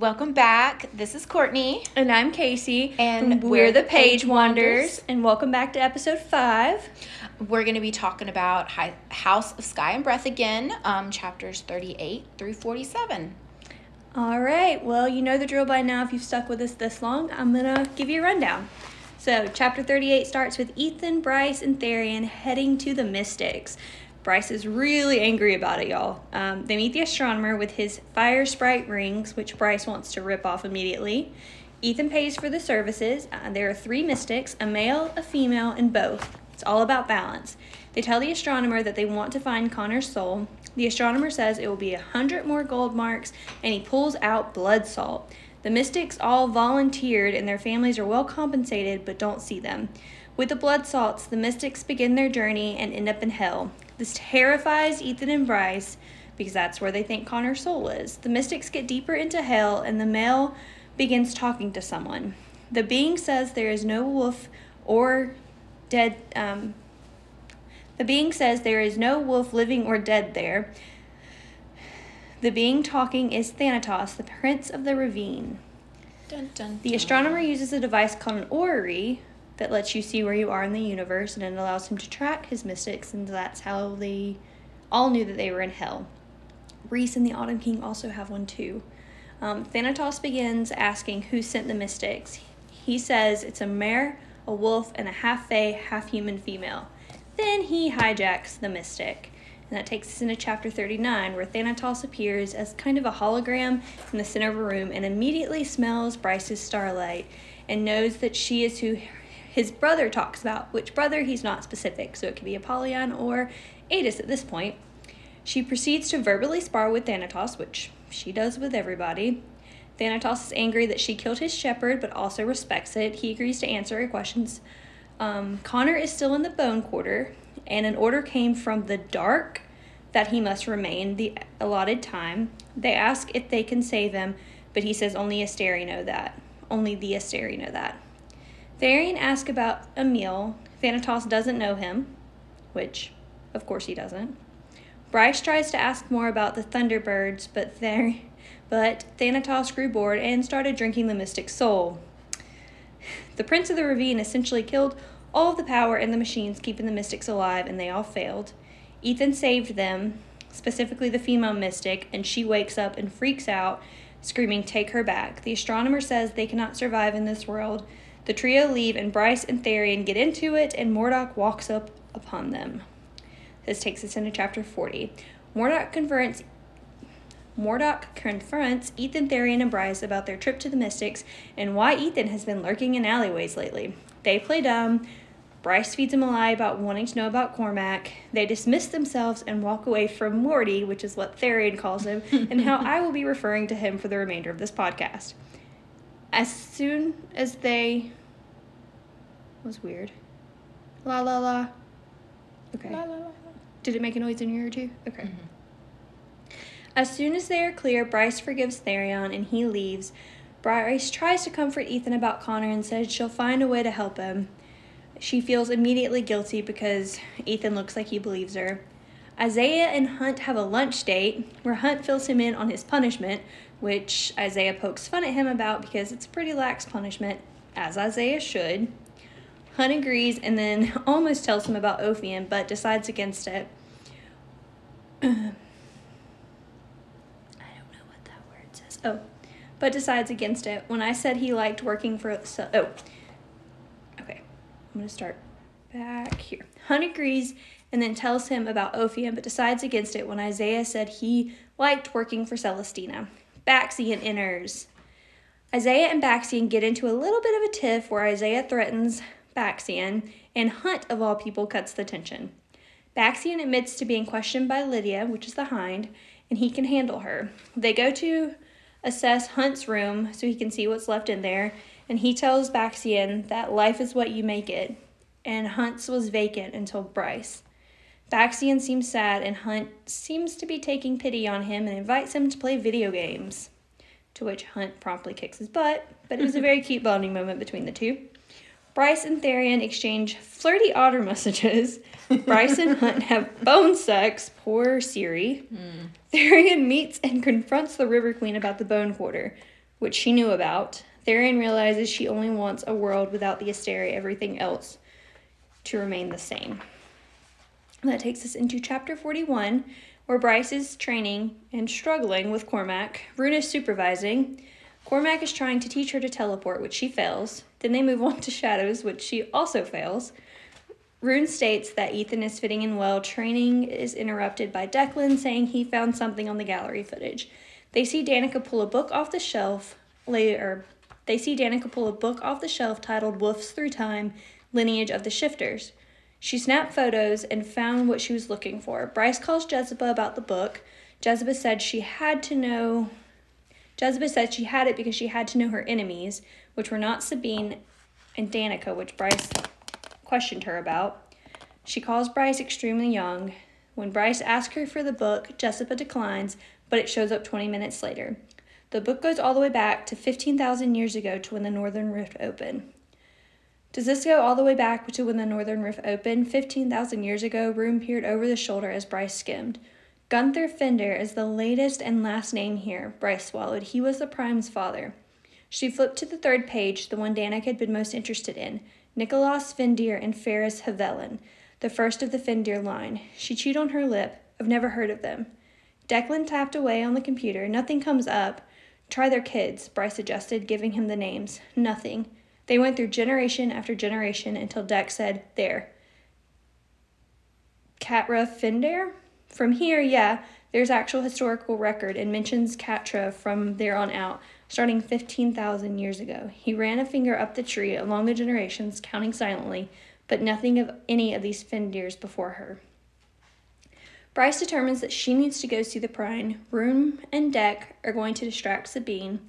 Welcome back. This is Courtney. And I'm Kasee. And we're, we're the Page Page Wanderers. Wanderers. And welcome back to episode five. We're going to be talking about House of Sky and Breath again, um, chapters 38 through 47. All right. Well, you know the drill by now. If you've stuck with us this long, I'm going to give you a rundown. So, chapter 38 starts with Ithan, Bryce, and Tharion heading to the Mystics. Bryce is really angry about it, y'all. Um, they meet the astronomer with his fire sprite rings, which Bryce wants to rip off immediately. Ithan pays for the services. Uh, there are three mystics a male, a female, and both. It's all about balance. They tell the astronomer that they want to find Connor's soul. The astronomer says it will be a hundred more gold marks, and he pulls out blood salt. The mystics all volunteered, and their families are well compensated but don't see them. With the blood salts, the mystics begin their journey and end up in hell. This terrifies Ithan and Bryce because that's where they think Connor's soul is. The mystics get deeper into hell, and the male begins talking to someone. The being says there is no wolf or dead. Um, the being says there is no wolf living or dead there. The being talking is Thanatos, the prince of the ravine. Dun, dun, The astronomer uses a device called an orrery that lets you see where you are in the universe and it allows him to track his mystics, and that's how they all knew that they were in hell. Rhys and the Autumn King also have one too. Um, Thanatos begins asking who sent the mystics. He says it's a mare, a wolf, and a half fae, half human female. Then he hijacks the mystic. And that takes us into chapter 39, where Thanatos appears as kind of a hologram in the center of a room and immediately smells Bryce's starlight and knows that she is who his brother talks about. Which brother, he's not specific, so it could be Apollion or Aidas at this point. She proceeds to verbally spar with Thanatos, which she does with everybody. Thanatos is angry that she killed his shepherd, but also respects it. He agrees to answer her questions. Um, Connor is still in the bone quarter, and an order came from the dark that he must remain the allotted time. They ask if they can save him, but he says only Asteri know that. Only the Asteri know that. Tharion asks about Emile. Thanatos doesn't know him, which, of course, he doesn't. Bryce tries to ask more about the Thunderbirds, but there, but Thanatos grew bored and started drinking the mystic soul. The Prince of the Ravine essentially killed all of the power in the machines keeping the mystics alive, and they all failed. Ithan saved them, specifically the female mystic, and she wakes up and freaks out, screaming, Take her back. The astronomer says they cannot survive in this world. The trio leave, and Bryce and Tharion get into it, and Mordoc walks up upon them. This takes us into chapter 40. Mordoc confronts Mordoc confronts Ithan, Tharion, and Bryce about their trip to the Mystics and why Ithan has been lurking in alleyways lately. They play dumb. Bryce feeds him a lie about wanting to know about Cormac. They dismiss themselves and walk away from Morty, which is what Tharion calls him, and how I will be referring to him for the remainder of this podcast. As soon as they. was weird. La la la. Okay. La, la, la. Did it make a noise in your ear too? Okay. Mm-hmm. As soon as they are clear, Bryce forgives Tharion and he leaves. Bryce tries to comfort Ithan about Connor and says she'll find a way to help him. She feels immediately guilty because Ithan looks like he believes her. Isaiah and Hunt have a lunch date where Hunt fills him in on his punishment, which Isaiah pokes fun at him about because it's a pretty lax punishment, as Isaiah should. Hunt agrees and then almost tells him about Ophion, but decides against it. I don't know what that word says. Oh, but decides against it. When I said he liked working for. So, oh, okay. I'm going to start back here. Hunt agrees and then tells him about Ophion, but decides against it when Isaiah said he liked working for Celestina. Baxian enters. Isaiah and Baxian get into a little bit of a tiff where Isaiah threatens Baxian, and Hunt, of all people, cuts the tension. Baxian admits to being questioned by Lidia, which is the hind, and he can handle her. They go to assess Hunt's room so he can see what's left in there, and he tells Baxian that life is what you make it, and Hunt's was vacant until Bryce. Baxian seems sad, and Hunt seems to be taking pity on him and invites him to play video games. To which Hunt promptly kicks his butt, but it was a very cute bonding moment between the two. Bryce and Tharion exchange flirty otter messages. Bryce and Hunt have bone sex. Poor Siri. Hmm. Tharion meets and confronts the River Queen about the bone quarter. which she knew about. Tharion realizes she only wants a world without the Asteri, everything else to remain the same. That takes us into chapter 41, where Bryce is training and struggling with Cormac. Ruhn is supervising. Cormac is trying to teach her to teleport, which she fails. Then they move on to Shadows, which she also fails. Ruhn states that Ithan is fitting in well. Training is interrupted by Declan saying he found something on the gallery footage. They see Danika pull a book off the shelf later. They see Danika pull a book off the shelf titled Wolves Through Time Lineage of the Shifters. She snapped photos and found what she was looking for. Bryce calls Jezebel about the book. Jezebel said she had to know. Jezebel said she had it because she had to know her enemies, which were not Sabine and Danika, which Bryce questioned her about. She calls Bryce extremely young. When Bryce asks her for the book, Jessica declines, but it shows up 20 minutes later. The book goes all the way back to 15,000 years ago to when the Northern Rift opened. Does this go all the way back to when the Northern Rift opened? 15,000 years ago, Ruhn peered over the shoulder as Bryce skimmed. Gunther Fendyr is the latest and last name here, Bryce swallowed. He was the Prime's father. She flipped to the third page, the one Danik had been most interested in. Nicholas Fendyr and Ferris Havelin, the first of the Fendyr line. She chewed on her lip. I've never heard of them. Declan tapped away on the computer. Nothing comes up. Try their kids, Bryce suggested, giving him the names. Nothing. They went through generation after generation until Dec said, There. Catra Fendyr? From here, yeah, there's actual historical record and mentions Catra from there on out starting 15,000 years ago. He ran a finger up the tree along the generations, counting silently, but nothing of any of these Fendyrs before her. Bryce determines that she needs to go see the Prime. Ruhn and Dec are going to distract Sabine.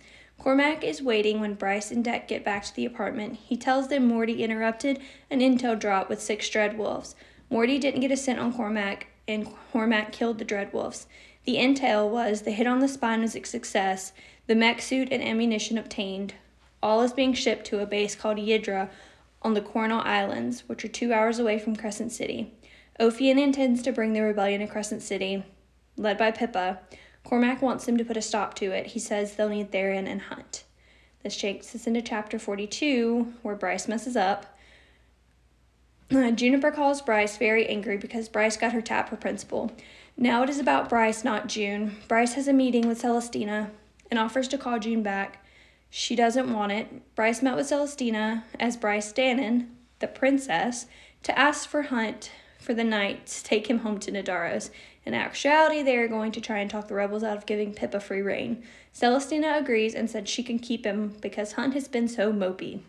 Cormac is waiting when Bryce and Dec get back to the apartment. He tells them Morty interrupted an intel drop with six dread wolves. Morty didn't get a scent on Cormac, and Cormac killed the dread wolves. The intel was the hit on the spine was a success, the mech suit and ammunition obtained. All is being shipped to a base called Yidra on the Coronal Islands, which are two hours away from Crescent City. Ophion intends to bring the rebellion to Crescent City, led by Pippa. Cormac wants him to put a stop to it. He says they'll need Tharion and Hunt. This takes us into chapter 42, where Bryce messes up. Uh, Juniper calls Bryce very angry because Bryce got her tap for principal. Now it is about Bryce, not June. Bryce has a meeting with Celestina and offers to call June back. She doesn't want it. Bryce met with Celestina as Bryce Danaan, the princess, to ask for Hunt for the night to take him home to Nidaros. In actuality, they are going to try and talk the rebels out of giving Pippa free reign. Celestina agrees and said she can keep him because Hunt has been so mopey.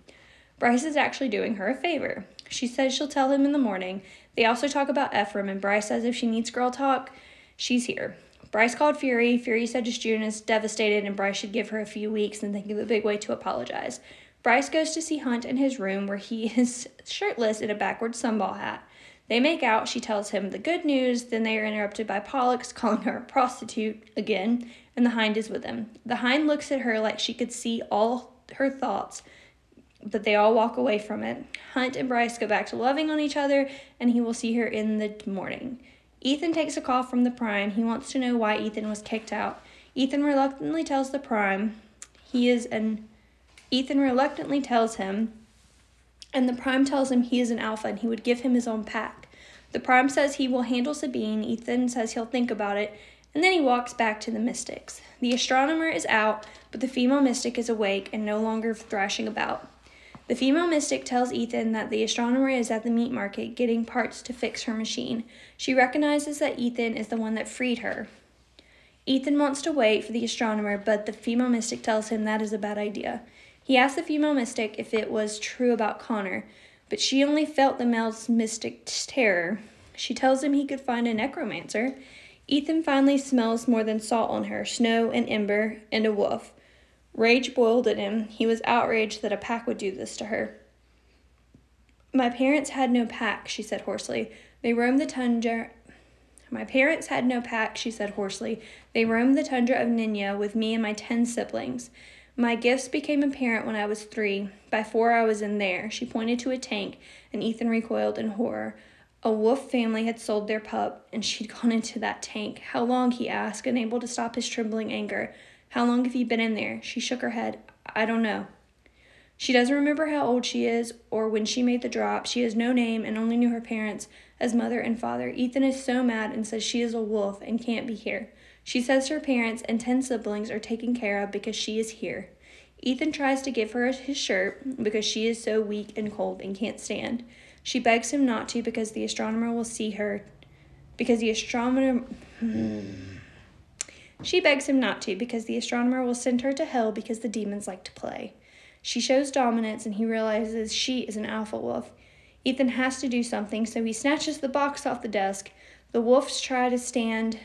Bryce is actually doing her a favor. She says she'll tell him in the morning. They also talk about Ephraim, and Bryce says if she needs girl talk, she's here. Bryce called Fury. Fury said June is devastated and Bryce should give her a few weeks and think of a big way to apologize. Bryce goes to see Hunt in his room where he is shirtless in a backward sunball hat. They make out, she tells him the good news, then they are interrupted by Pollux calling her a prostitute again, and the Hind is with him. The Hind looks at her like she could see all her thoughts, but they all walk away from it. Hunt and Bryce go back to loving on each other, and he will see her in the morning. Ithan takes a call from the Prime. He wants to know why Ithan was kicked out. Ithan reluctantly tells the Prime he is an Ithan reluctantly tells him and the Prime tells him he is an alpha and he would give him his own pack. The Prime says he will handle Sabine. Ithan says he'll think about it, and then he walks back to the Mystics. The astronomer is out, but the female mystic is awake and no longer thrashing about. The female mystic tells Ithan that the astronomer is at the meat market getting parts to fix her machine. She recognizes that Ithan is the one that freed her. Ithan wants to wait for the astronomer, but the female mystic tells him that is a bad idea. He asks the female mystic if it was true about Connor, but she only felt the male mystic terror. She tells him he could find a necromancer. Ithan finally smells more than salt on her snow and ember and a wolf. Rage boiled in him. He was outraged that a pack would do this to her. My parents had no pack, she said hoarsely. They roamed the tundra. My parents had no pack, she said hoarsely. They roamed the tundra of Ninya with me and my ten siblings. My gifts became apparent when I was three. By four, I was in there. She pointed to a tank, and Ithan recoiled in horror. A wolf family had sold their pup, and she'd gone into that tank. How long? he asked, unable to stop his trembling anger. How long have you been in there? She shook her head. I don't know. She doesn't remember how old she is or when she made the drop. She has no name and only knew her parents as mother and father. Ithan is so mad and says she is a wolf and can't be here. She says her parents and 10 siblings are taken care of because she is here. Ithan tries to give her his shirt because she is so weak and cold and can't stand. She begs him not to because the astronomer will see her. Because the astronomer. she begs him not to because the astronomer will send her to hell because the demons like to play. She shows dominance and he realizes she is an alpha wolf. Ithan has to do something, so he snatches the box off the desk. The wolves try to stand.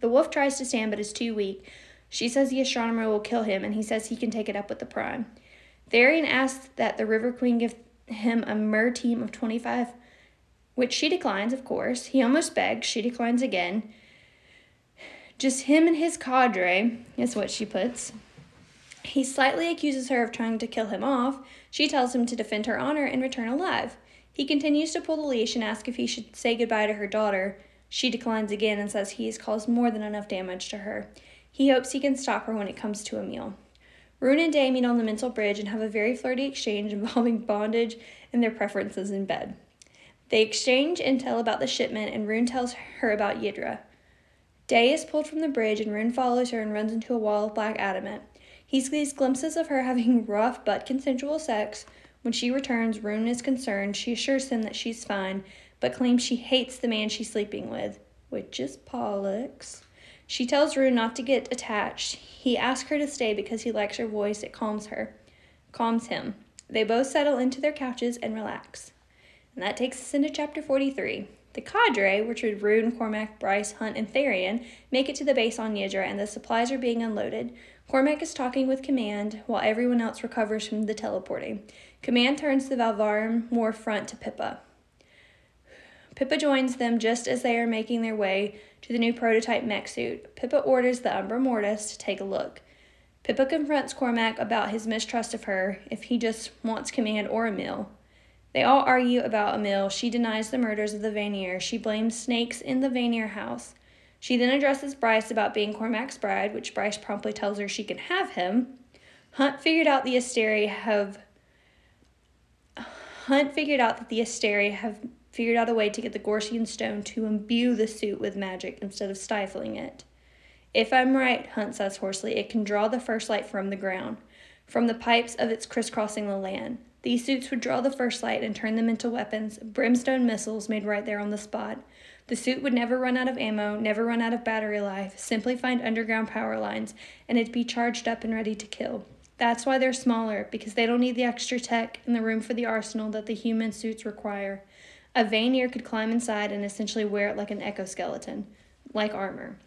The wolf tries to stand but is too weak. She says the astronomer will kill him, and he says he can take it up with the prime. Tharion asks that the River Queen give him a mer team of 25, which she declines, of course. He almost begs. She declines again. Just him and his cadre is what she puts. He slightly accuses her of trying to kill him off. She tells him to defend her honor and return alive. He continues to pull the leash and asks if he should say goodbye to her daughter. She declines again and says he has caused more than enough damage to her. He hopes he can stop her when it comes to a meal. Ruhn and Day meet on the mental bridge and have a very flirty exchange involving bondage and their preferences in bed. They exchange intel about the shipment, and Ruhn tells her about Yidra. Day is pulled from the bridge, and Ruhn follows her and runs into a wall of black adamant. He sees glimpses of her having rough but consensual sex. When she returns, Ruhn is concerned. She assures him that she's fine, but claims she hates the man she's sleeping with, which is Pollux. She tells Ruhn not to get attached. He asks her to stay because he likes her voice. It calms her, calms him. They both settle into their couches and relax. And that takes us into chapter 43. The cadre, which are Ruhn, Cormac, Bryce, Hunt, and Tharion, make it to the base on Yidra, and the supplies are being unloaded. Cormac is talking with Command while everyone else recovers from the teleporting. Command turns the Valvarum War front to Pippa. Pippa joins them just as they are making their way to the new prototype mech suit. Pippa orders the Umbra Mortis to take a look. Pippa confronts Cormac about his mistrust of her, if he just wants command or Emile. They all argue about Emile. She denies the murders of the Vanir. She blames snakes in the Vanir house. She then addresses Bryce about being Cormac's bride, which Bryce promptly tells her she can have him. Hunt figured out the Asteri have Hunt figured out that the Asteri have figured out a way to get the Gorsian stone to imbue the suit with magic instead of stifling it. If I'm right, Hunt says hoarsely, it can draw the first light from the ground, from the pipes of its crisscrossing the land. These suits would draw the first light and turn them into weapons, brimstone missiles made right there on the spot. The suit would never run out of ammo, never run out of battery life, simply find underground power lines, and it'd be charged up and ready to kill. That's why they're smaller, because they don't need the extra tech and the room for the arsenal that the human suits require. A Vanir could climb inside and essentially wear it like an exoskeleton, like armor.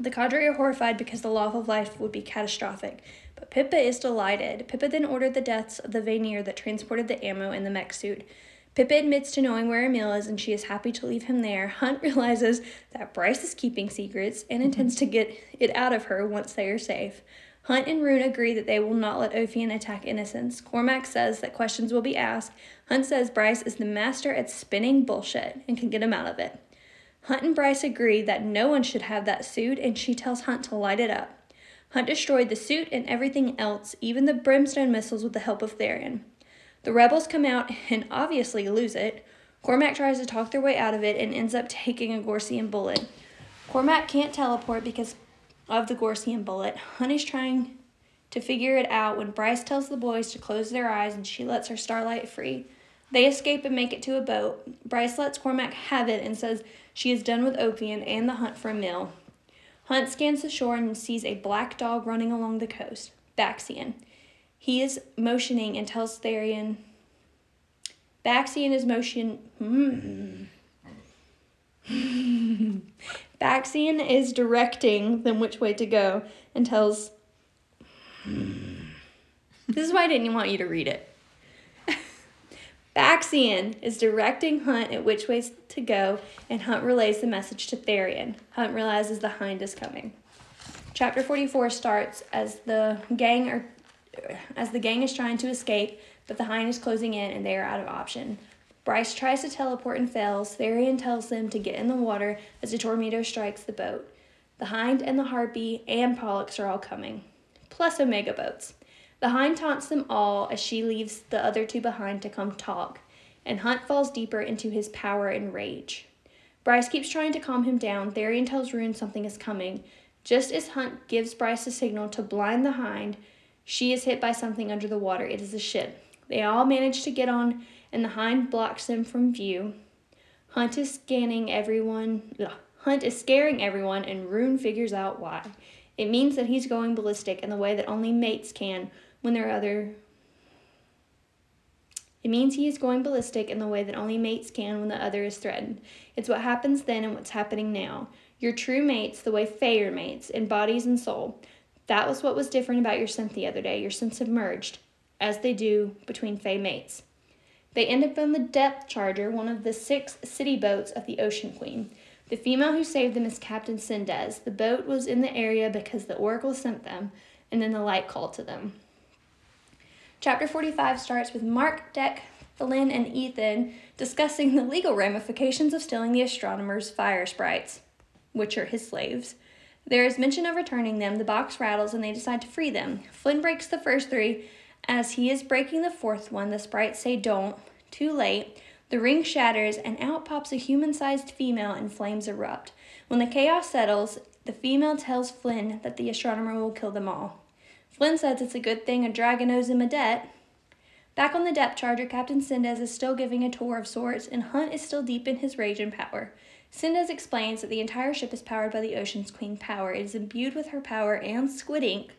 The cadre are horrified because the loss of life would be catastrophic, but Pippa is delighted. Pippa then ordered the deaths of the Vanir that transported the ammo in the mech suit. Pippa admits to knowing where Emile is and she is happy to leave him there. Hunt realizes that Bryce is keeping secrets and intends to get it out of her once they are safe. Hunt and Ruhn agree that they will not let Ophion attack innocents. Cormac says that questions will be asked. Hunt says Bryce is the master at spinning bullshit and can get him out of it. Hunt and Bryce agree that no one should have that suit, and she tells Hunt to light it up. Hunt destroyed the suit and everything else, even the brimstone missiles, with the help of Tharion. The rebels come out and obviously lose it. Cormac tries to talk their way out of it and ends up taking a Gorsian bullet. Cormac can't teleport because of the Gorsian bullet. Hunt is trying to figure it out when Bryce tells the boys to close their eyes and she lets her starlight free. They escape and make it to a boat. Bryce lets Cormac have it and says she is done with Ophion and the hunt for Emile. Hunt scans the shore and sees a black dog running along the coast. Baxian. He is motioning and tells Tharion. Baxian is motion. Hmm. Baxian is directing them which way to go and tells. Hmm. this is why I didn't want you to read it. Baxian is directing Hunt at which ways to go, and Hunt relays the message to Tharion. Hunt realizes the Hind is coming. Chapter 44 starts as the gang are as the gang is trying to escape, but the Hind is closing in and they are out of option. Bryce tries to teleport and fails. Tharion tells them to get in the water as a tornado strikes the boat. The Hind and the Harpy and Pollux are all coming, plus Omega boats. The Hind taunts them all as she leaves the other two behind to come talk, and Hunt falls deeper into his power and rage. Bryce keeps trying to calm him down. Tharion tells Ruhn something is coming. Just as Hunt gives Bryce a signal to blind the Hind, she is hit by something under the water. It is a ship. They all manage to get on, and the Hind blocks them from view. Hunt is scanning everyone. Ugh. Hunt is scaring everyone, and Ruhn figures out why. It means that he's going ballistic in the way that only mates can when there are other. It means he is going ballistic in the way that only mates can when the other is threatened. It's what happens then and what's happening now. Your true mates, the way Fae are mates, in bodies and soul. That was what was different about your synth the other day. Your synths have merged, as they do between Fae mates. They end up on the Depth Charger, one of the six city boats of the Ocean Queen. The female who saved them is Captain Sendes. The boat was in the area because the Oracle sent them, and then the light called to them. Chapter 45 starts with Marc, Dec, Flynn, and Ithan discussing the legal ramifications of stealing the astronomer's fire sprites, which are his slaves. There is mention of returning them, the box rattles, and they decide to free them. Flynn breaks the first three. As he is breaking the fourth one, the sprites say don't. Too late. The ring shatters, and out pops a human sized female, and flames erupt. When the chaos settles, the female tells Flynn that the astronomer will kill them all. Flynn says it's a good thing a dragon owes him a debt. Back on the depth charger, Captain Sendes is still giving a tour of sorts, and Hunt is still deep in his rage and power. Sendes explains that the entire ship is powered by the Ocean's Queen power. It is imbued with her power and squid ink,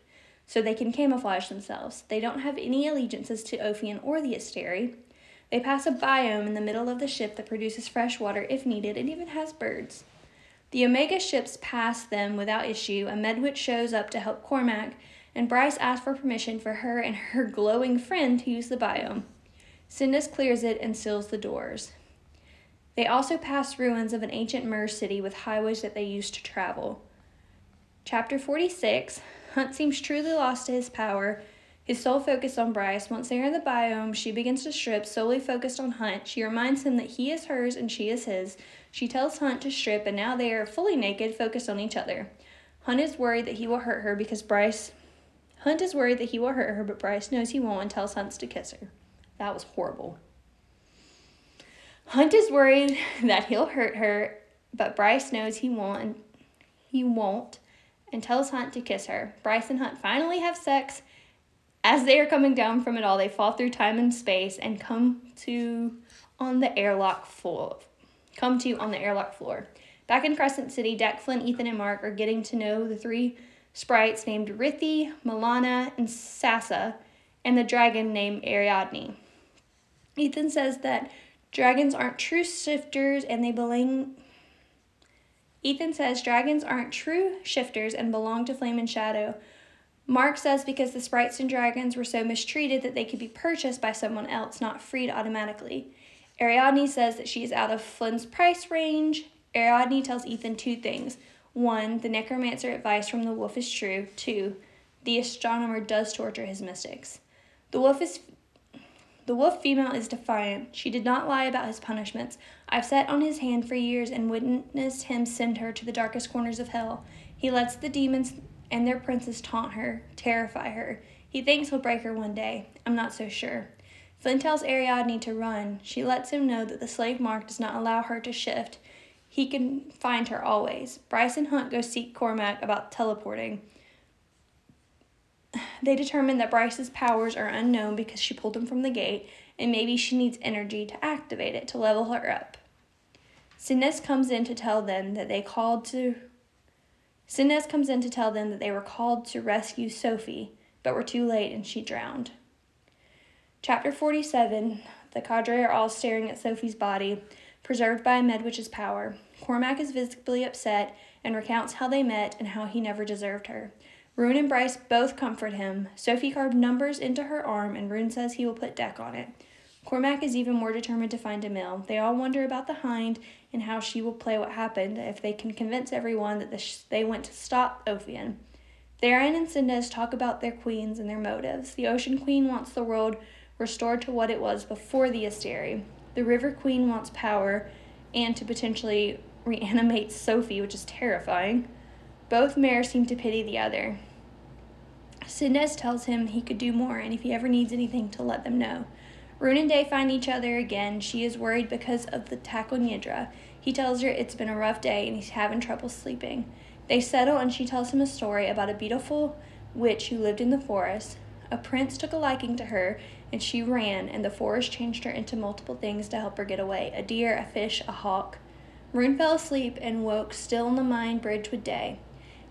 so they can camouflage themselves. They don't have any allegiances to Ophion or the Asteri. They pass a biome in the middle of the ship that produces fresh water if needed and even has birds. The Omega ships pass them without issue. A Medwitch shows up to help Cormac, and Bryce asks for permission for her and her glowing friend to use the biome. Sendes clears it and seals the doors. They also pass ruins of an ancient Mer city with highways that they used to travel. Chapter 46 Hunt seems truly lost to his power his sole focus on Bryce. Once they are in the biome, she begins to strip, solely focused on Hunt. She reminds him that he is hers and she is his. She tells Hunt to strip, and now they are fully naked, focused on each other. Hunt is worried that he will hurt her because Bryce. Hunt is worried that he will hurt her, but Bryce knows he won't and tells Hunt to kiss her. That was horrible. Hunt is worried that he'll hurt her, but Bryce knows he won't he won't and tells Hunt to kiss her. Bryce and Hunt finally have sex as they are coming down from it all, they fall through time and space and come to on the airlock floor. Come to on the airlock floor. Back in Crescent City, Dec, Flynn, Ithan, and Marc are getting to know the three sprites named Rithi, Milana, and Sassa, and the dragon named Ariadne. Ithan says that dragons aren't true shifters and they belong. Ithan says dragons aren't true shifters and belong to Flame and Shadow, Marc says because the sprites and dragons were so mistreated that they could be purchased by someone else, not freed automatically. Ariadne says that she is out of Flynn's price range. Ariadne tells Ithan two things. One, the necromancer advice from the wolf is true. Two, the astronomer does torture his mystics. The wolf is the wolf female is defiant. She did not lie about his punishments. I've sat on his hand for years and witnessed him send her to the darkest corners of hell. He lets the demons and their princes taunt her, terrify her. He thinks he'll break her one day. I'm not so sure. Flynn tells Ariadne to run. She lets him know that the slave mark does not allow her to shift. He can find her always. Bryce and Hunt go seek Cormac about teleporting. They determine that Bryce's powers are unknown because she pulled him from the gate, and maybe she needs energy to activate it to level her up. Sendes comes in to tell them that they called to Sendes comes in to tell them that they were called to rescue Sofie, but were too late and she drowned. Chapter 47 The cadre are all staring at Sofie's body, preserved by a Medwitch's power. Cormac is visibly upset and recounts how they met and how he never deserved her. Ruhn and Bryce both comfort him. Sofie carved numbers into her arm, and Ruhn says he will put Dec on it. Cormac is even more determined to find a Emile. They all wonder about the Hind and how she will play what happened if they can convince everyone that the sh- they went to stop Ophion. Tharion and Sendes talk about their queens and their motives. The Ocean Queen wants the world restored to what it was before the Asteri. The River Queen wants power and to potentially reanimate Sofie, which is terrifying. Both mares seem to pity the other. Sidnez tells him he could do more and if he ever needs anything to let them know. Ruhn and Day find each other again. She is worried because of the Takonidra. He tells her it's been a rough day and he's having trouble sleeping. They settle and she tells him a story about a beautiful witch who lived in the forest. A prince took a liking to her and she ran, and the forest changed her into multiple things to help her get away a deer, a fish, a hawk. Ruhn fell asleep and woke still in the mind bridge with Day.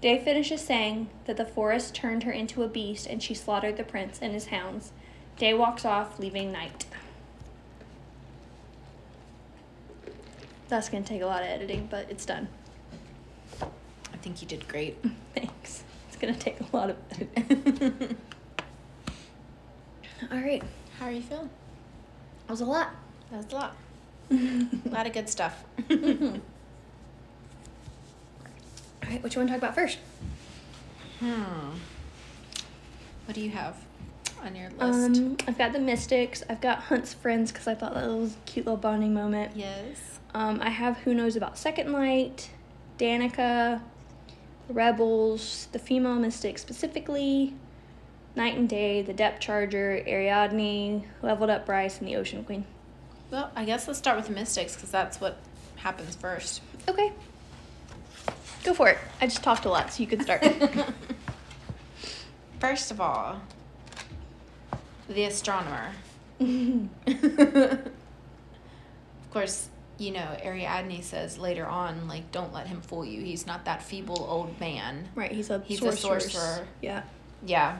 Day finishes saying that the forest turned her into a beast and she slaughtered the prince and his hounds. Day walks off, leaving Night. That's going to take a lot of editing, but it's done. I think you did great. Thanks. It's going to take a lot of editing. All right. How are you feeling? That was a lot. That was a lot. a lot of good stuff. All right, what you want to talk about first? Hmm. What do you have on your list? Um, I've got the Mystics. I've got Hunt's friends because I thought that was a cute little bonding moment. yes. Um, I have Who Knows About Second Light, Danika, the Rebels, the female Mystic specifically, Night and Day, the Depth Charger, Ariadne, Leveled Up Bryce, and the Ocean Queen. Well, I guess let's start with the Mystics because that's what happens first. Okay. Go for it. I just talked a lot, so you can start. First of all, the astronomer. of course, you know, Ariadne says later on, like, don't let him fool you. He's not that feeble old man. right, he's a He's a sorcerer. sorcerer. Yeah. Yeah.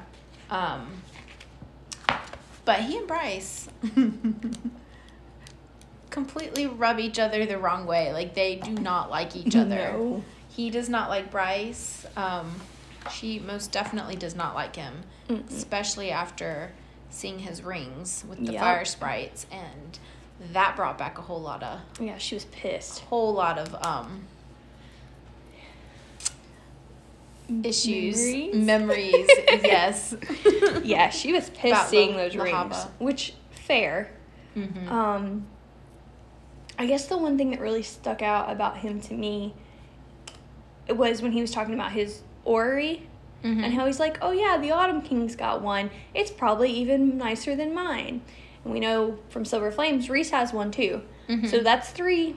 Um, but he and Bryce completely rub each other the wrong way. Like, they do not like each other. No. He does not like Bryce. Um, she most definitely does not like him, Mm-mm. especially after seeing his rings with the Yep. fire sprites, and that brought back a whole lot of Yeah, she was pissed. whole lot of um issues, Memories? memories. yes. yeah, she was pissed About seeing La- those La rings. Which fair. hmm Um, I guess the one thing that really stuck out about him to me was when he was talking about his orrery Mm-hmm. and how he's like, "Oh yeah, the Autumn King's got one. It's probably even nicer than mine." And we know from Silver Flames, Rhys has one too. Mhm. So that's three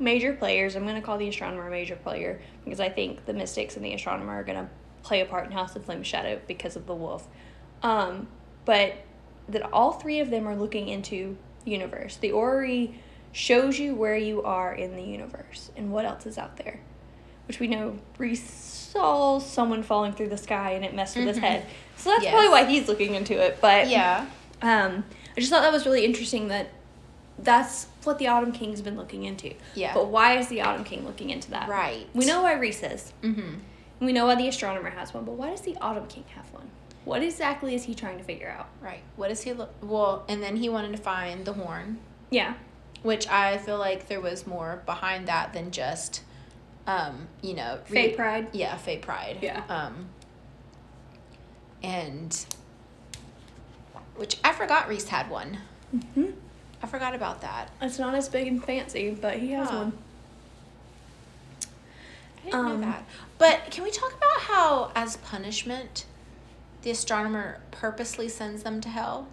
major players. I'm gonna call the Astronomer a major player because I think the Mystics and the Astronomer are gonna play a part in House of Flame Shadow because of the Wolf. Um, but that all three of them are looking into universe. The orrery shows you where you are in the universe and what else is out there. Which we know Rhys saw someone falling through the sky and it messed with his Mhm. head. So that's Yes. probably why he's looking into it. But yeah. um, I just thought that was really interesting that that's what the Autumn King's been looking into. Yeah. But why is the Autumn King looking into that? Right. We know why Rhys is. Mm-hmm. We know why the Astronomer has one. But why does the Autumn King have one? What exactly is he trying to figure out? Right. What does he look? Well, and then he wanted to find the horn, Yeah. which I feel like there was more behind that than just, um, you know, Fae re- Pride. Yeah, Fae Pride. Yeah. Um. And. Which I forgot Rhys had one. hmm I forgot about that. It's not as big and fancy, but he has one. I didn't Um, know that. But can we talk about how, as punishment, the astronomer purposely sends them to hell?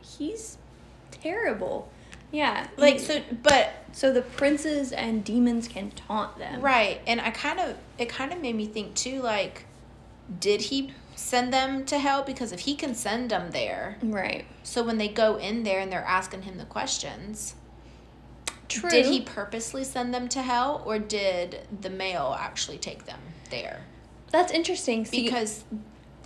He's terrible. Yeah. Like so, but So the princes and demons can taunt them. right, and I kind of it kind of made me think too. Like, did he send them to hell? Because if he can send them there, Right. so when they go in there and they're asking him the questions, True. did he purposely send them to hell, or did the male actually take them there? That's interesting. See, Because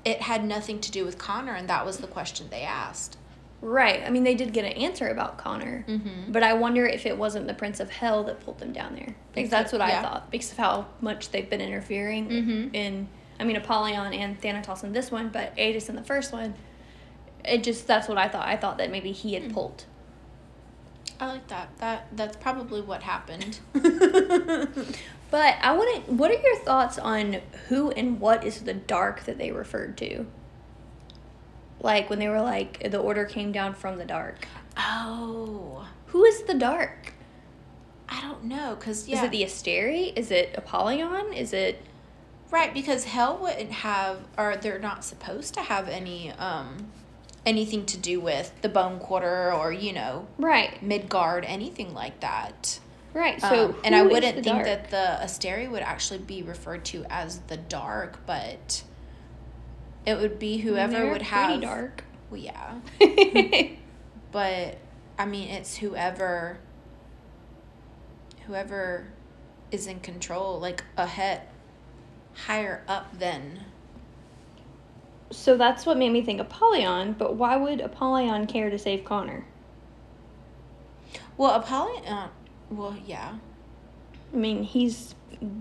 it had nothing to do with Connor, and that was the question they asked. Right. I mean, they did get an answer about Connor, Mm-hmm. but I wonder if it wasn't the Prince of Hell that pulled them down there. Because that's what I thought. Because of how much they've been interfering Mhm. in. I mean, Apollion and Thanatos in this one, but Aidas in the first one. It just that's what I thought. I thought that maybe he Mm. had pulled. I like that. That that's probably what happened. But I want to. What are your thoughts on who and what is the dark that they referred to? Like when they were like the order came down from the dark. oh, Who is the dark? I don't know, cause yeah, Is it the Asteri? Is it Apollion? Is it Right, because hell wouldn't have, or they're not supposed to have any, um, anything to do with the bone quarter or you know Right. Midgard, anything like that. Right. So Um, and I wouldn't think dark? that the Asteri would actually be referred to as the dark, but it would be whoever They're would have. pretty dark. Well, yeah, but I mean, it's whoever. Whoever is in control, like a head higher up than. so that's what made me think Apollion, but why would Apollion care to save Connor? Well, Apollion. Uh, well, yeah. I mean, he's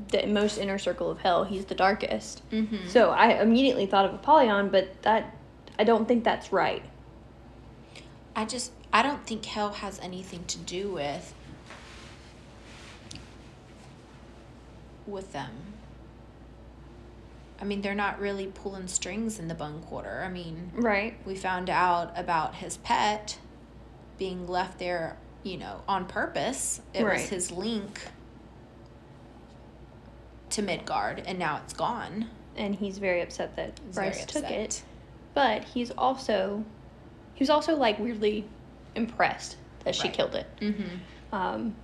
the most inner circle of hell. He's the darkest. Mm-hmm. So I immediately thought of Apollion, but that I don't think that's right. I just I don't think hell has anything to do with with them. I mean, they're not really pulling strings in the bone quarter. I mean, Right. we found out about his pet being left there, you know, on purpose. It Right. was his link to Midgard, and now it's gone. And he's very upset that He's Bryce took it. But he's also he was also like weirdly impressed that she killed it. Mm-hmm. Um,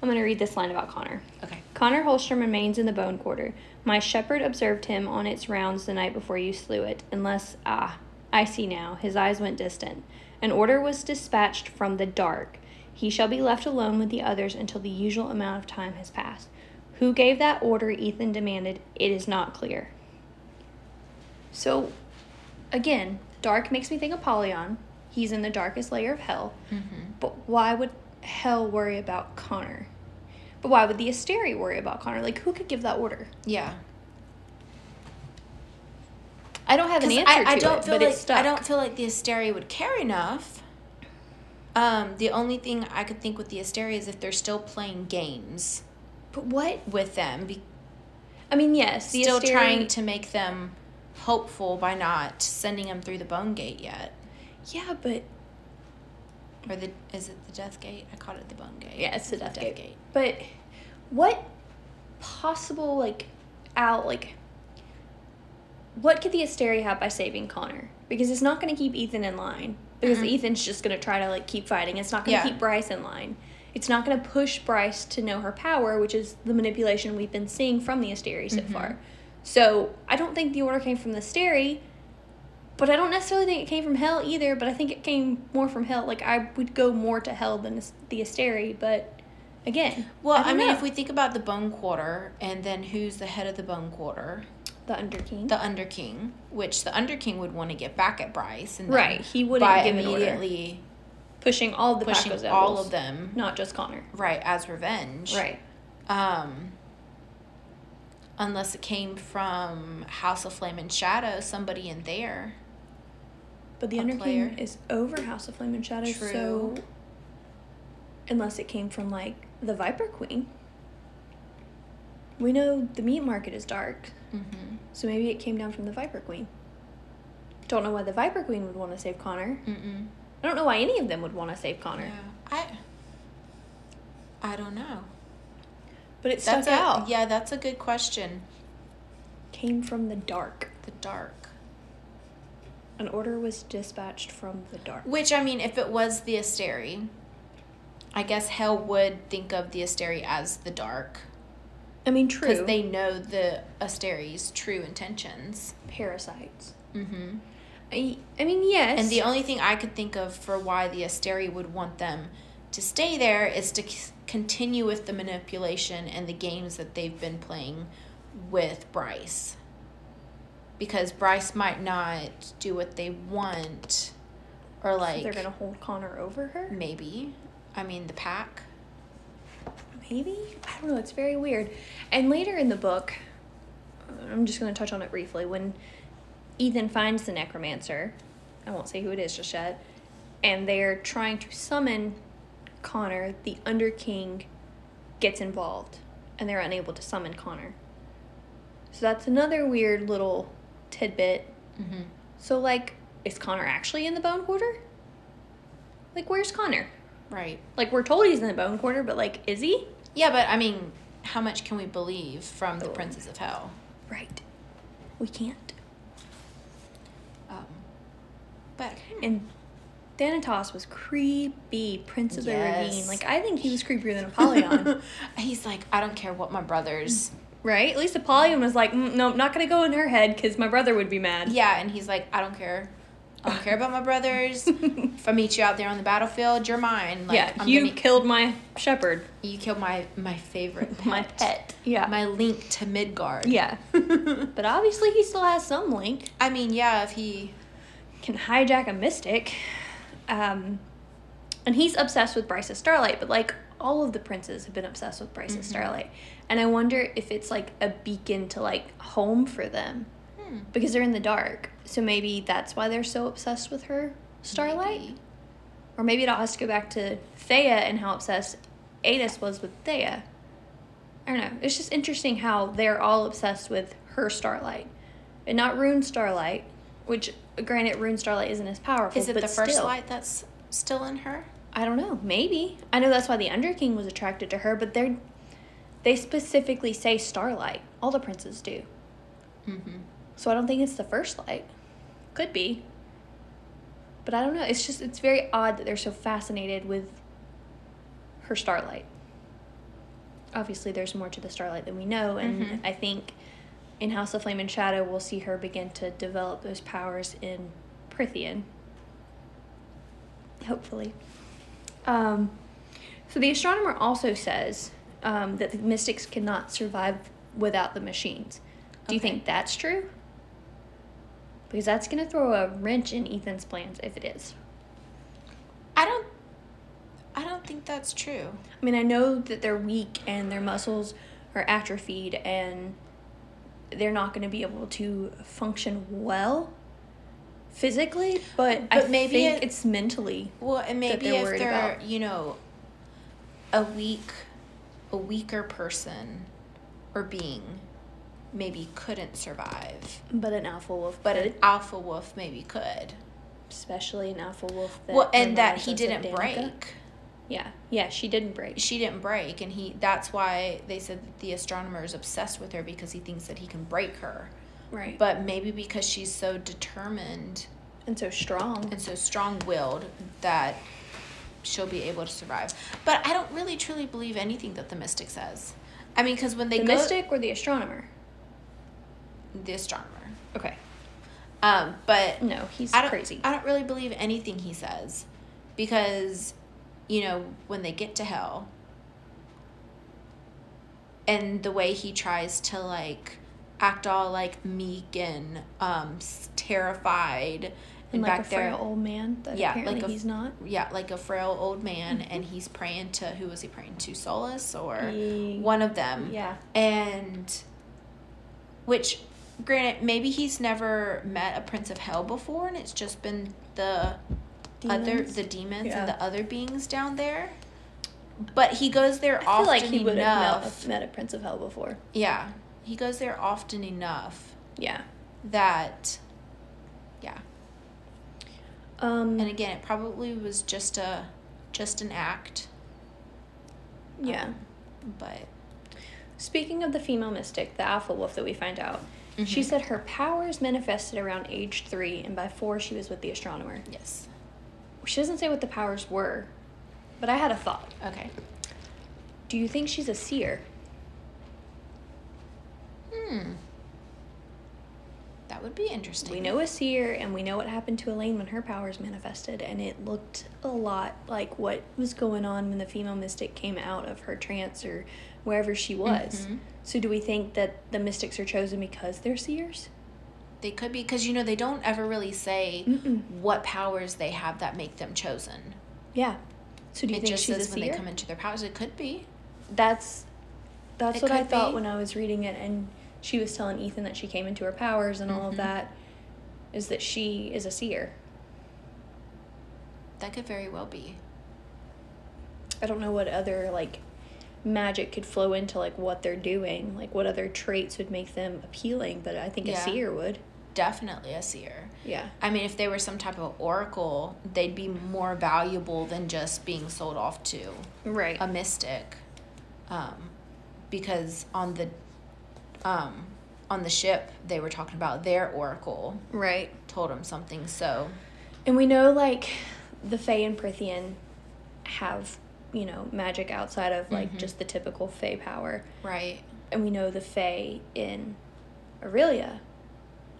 I'm going to read this line about Connor. Okay. Connor Holstrom remains in the bone quarter. My shepherd observed him on its rounds the night before you slew it, unless, ah, I see now. His eyes went distant. An order was dispatched from the dark. He shall be left alone with the others until the usual amount of time has passed. Who gave that order? Ithan demanded. It is not clear. So, again, dark makes me think of Apollion. He's in the darkest layer of hell. Mm-hmm. But why would Hell worry about Connor? But why would the Asteri worry about Connor? Like, who could give that order? Yeah. I don't have an answer I, I to don't it, feel like. I don't feel like the Asteria would care enough. Um, the only thing I could think with the Asteria is if they're still playing games But what? with them, be, I mean, yes, the still trying to make them hopeful by not sending them through the Bone Gate yet, Yeah, but or the is it the Death Gate? I called it the Bone Gate. yeah, it's the Death Gate. But what possible like out like what could the Asteri have by saving Connor? Because it's not going to keep Ithan in line. Because Mm-mm. Ithan's just going to try to like keep fighting. It's not going to Yeah. keep Bryce in line. It's not going to push Bryce to know her power, which is the manipulation we've been seeing from the Asteri so Mhm. far. So I don't think the order came from the Asteri, but I don't necessarily think it came from Hell either. But I think it came more from Hell. Like I would go more to Hell than the Asteri, but again, Well, I I, mean, know. if we think about the Bone Quarter, and then who's the head of the Bone Quarter? The Underking. The Underking, which the Underking would want to get back at Bryce, and Right, he wouldn't by give an order. immediately pushing all the pushing Pacos all Devils, of them not just Connor. right as revenge. Right. Um. Unless it came from House of Flame and Shadow, somebody in there. But the Underking player. is over House of Flame and Shadow, True. so unless it came from like the Viper Queen. We know the meat market is dark, Mm-hmm. So maybe it came down from the Viper Queen. Don't know why the Viper Queen would want to save Connor. Mm-mm. I don't know why any of them would want to save Connor. Yeah. I. I don't know. But it That's stuck a, out. Yeah, that's a good question. Came from the dark. The dark. An order was dispatched from the dark. Which I mean, if it was the Asteri, I guess Hell would think of the Asteri as the dark I mean, true. because they know the Asteri's true intentions. parasites. Mm-hmm. I, I mean, yes. And the only thing I could think of for why the Asteri would want them to stay there is to c- continue with the manipulation and the games that they've been playing with Bryce. Because Bryce might not do what they want, or So like they're gonna hold Connor over her. maybe. I mean, the pack. Maybe I don't know. It's very weird. And later in the book, I'm just gonna touch on it briefly. When Ithan finds the necromancer, I won't say who it is just yet, and they're trying to summon Connor. The Underking gets involved, and they're unable to summon Connor. So that's another weird little tidbit. Mm-hmm. So like, is Connor actually in the Bone Quarter? Like, where's Connor? Right. Like, we're told he's in the Bone Quarter, but like, is he? Yeah, but I mean, how much can we believe from the Oh. princes of hell? Right. We can't. Um, but And Thanatos was creepy, Prince of the Ravine. Like I think he was creepier than Apollion. he's like, I don't care what my brothers. right? At least Apollion was like, mm, no, not gonna go in her head because my brother would be mad. Yeah, and he's like, I don't care. I don't care about my brothers. if I meet you out there on the battlefield, you're mine. Like, yeah, I'm you gonna- killed my shepherd, you killed my my favorite pet. my pet. Yeah, My link to Midgard. yeah. but obviously, he still has some link. I mean, yeah, if he Can hijack a mystic, um, and he's obsessed with Bryce's Starlight. But like all of the princes have been obsessed with Bryce's Mhm. Starlight, and I wonder if it's like a beacon to like home for them. hmm, because they're in the dark. So maybe that's why they're so obsessed with her Starlight. maybe. Or maybe it all has to go back to Theia and how obsessed Aidas was with Theia. I don't know. It's just interesting how they're all obsessed with her Starlight. And not Ruhn Starlight, which granted Ruhn Starlight isn't as powerful. Is it the first still. light that's still in her? I don't know. Maybe. I know that's why the Underking was attracted to her, but they're they specifically say Starlight. All the princes do. Mm-hmm. So I don't think it's the first light. Could be. But I don't know. It's just it's very odd that they're so fascinated with her starlight. Obviously there's more to the starlight than we know and Mhm. I think in House of Flame and Shadow we'll see her begin to develop those powers in Prythian. Hopefully. Um so the astronomer also says um, that the mystics cannot survive without the machines. Do you think that's true? Because that's going to throw a wrench in Ithan's plans if it is. I don't. I don't think that's true. I mean, I know that they're weak and their muscles are atrophied and they're not going to be able to function well physically, but, I But maybe think it- it's mentally. Well, and maybe they're if they're about. you know a weak, a weaker person or being, maybe couldn't survive, But an alpha wolf, but could, an alpha wolf maybe could. especially an alpha wolf. That well, and that he didn't break. Yeah, yeah, she didn't break. She didn't break, and he. That's why they said that the astronomer is obsessed with her because he thinks that he can break her. Right. But maybe because she's so determined and so strong. and so strong-willed that she'll be able to survive. But I don't really truly believe anything that the mystic says. I mean, because when they the go, mystic or the astronomer? The astronomer. Okay. Um, but No, he's I don't, crazy. I don't really believe anything he says, because, you know, when they get to hell, and the way he tries to like act all like meek and um terrified and, and like back a there frail old man that Yeah, apparently like a- he's not. yeah like a frail old man Mm-hmm. and he's praying to who was he praying to Solus or one of them Yeah. and which granted maybe he's never met a prince of hell before and it's just been the other Demons? the demons Yeah. and the other beings down there but he goes there I feel often like he would have enough met, met a prince of hell before. yeah he goes there often enough Yeah. that yeah Um. and again it probably was just a just an act yeah. um, but Speaking of the female mystic, the alpha wolf that we find out, she Mhm. said her powers manifested around age three, and by four she was with the astronomer. yes She doesn't say what the powers were, but I had a thought. okay Do you think she's a seer? hmm that would be interesting We know a seer, and we know what happened to Elain when her powers manifested, and it looked a lot like what was going on when the female mystic came out of her trance or wherever she was. Mhm. So, do we think that the mystics are chosen because they're seers? They could be because you know they don't ever really say Mm-mm. what powers they have that make them chosen. Yeah. So, do you it think just she's says a when seer? they come into their powers. It could be. That's that's It what I could thought be. when I was reading it, and she was telling Ithan that she came into her powers and all Mhm. of that. Is that she is a seer? That could very well be. I don't know what other like magic could flow into like what they're doing, like what other traits would make them appealing. But I think Yeah. a seer would. Definitely a seer. Yeah. I mean, if they were some type of oracle, they'd be more valuable than just being sold off to Right. a mystic. Um, because on the um on the ship they were talking about their oracle Right. told him something. So And we know like the Fae and Prythian have, you know, magic outside of like Mhm. just the typical Fae power. right, And we know the Fae in Aurelia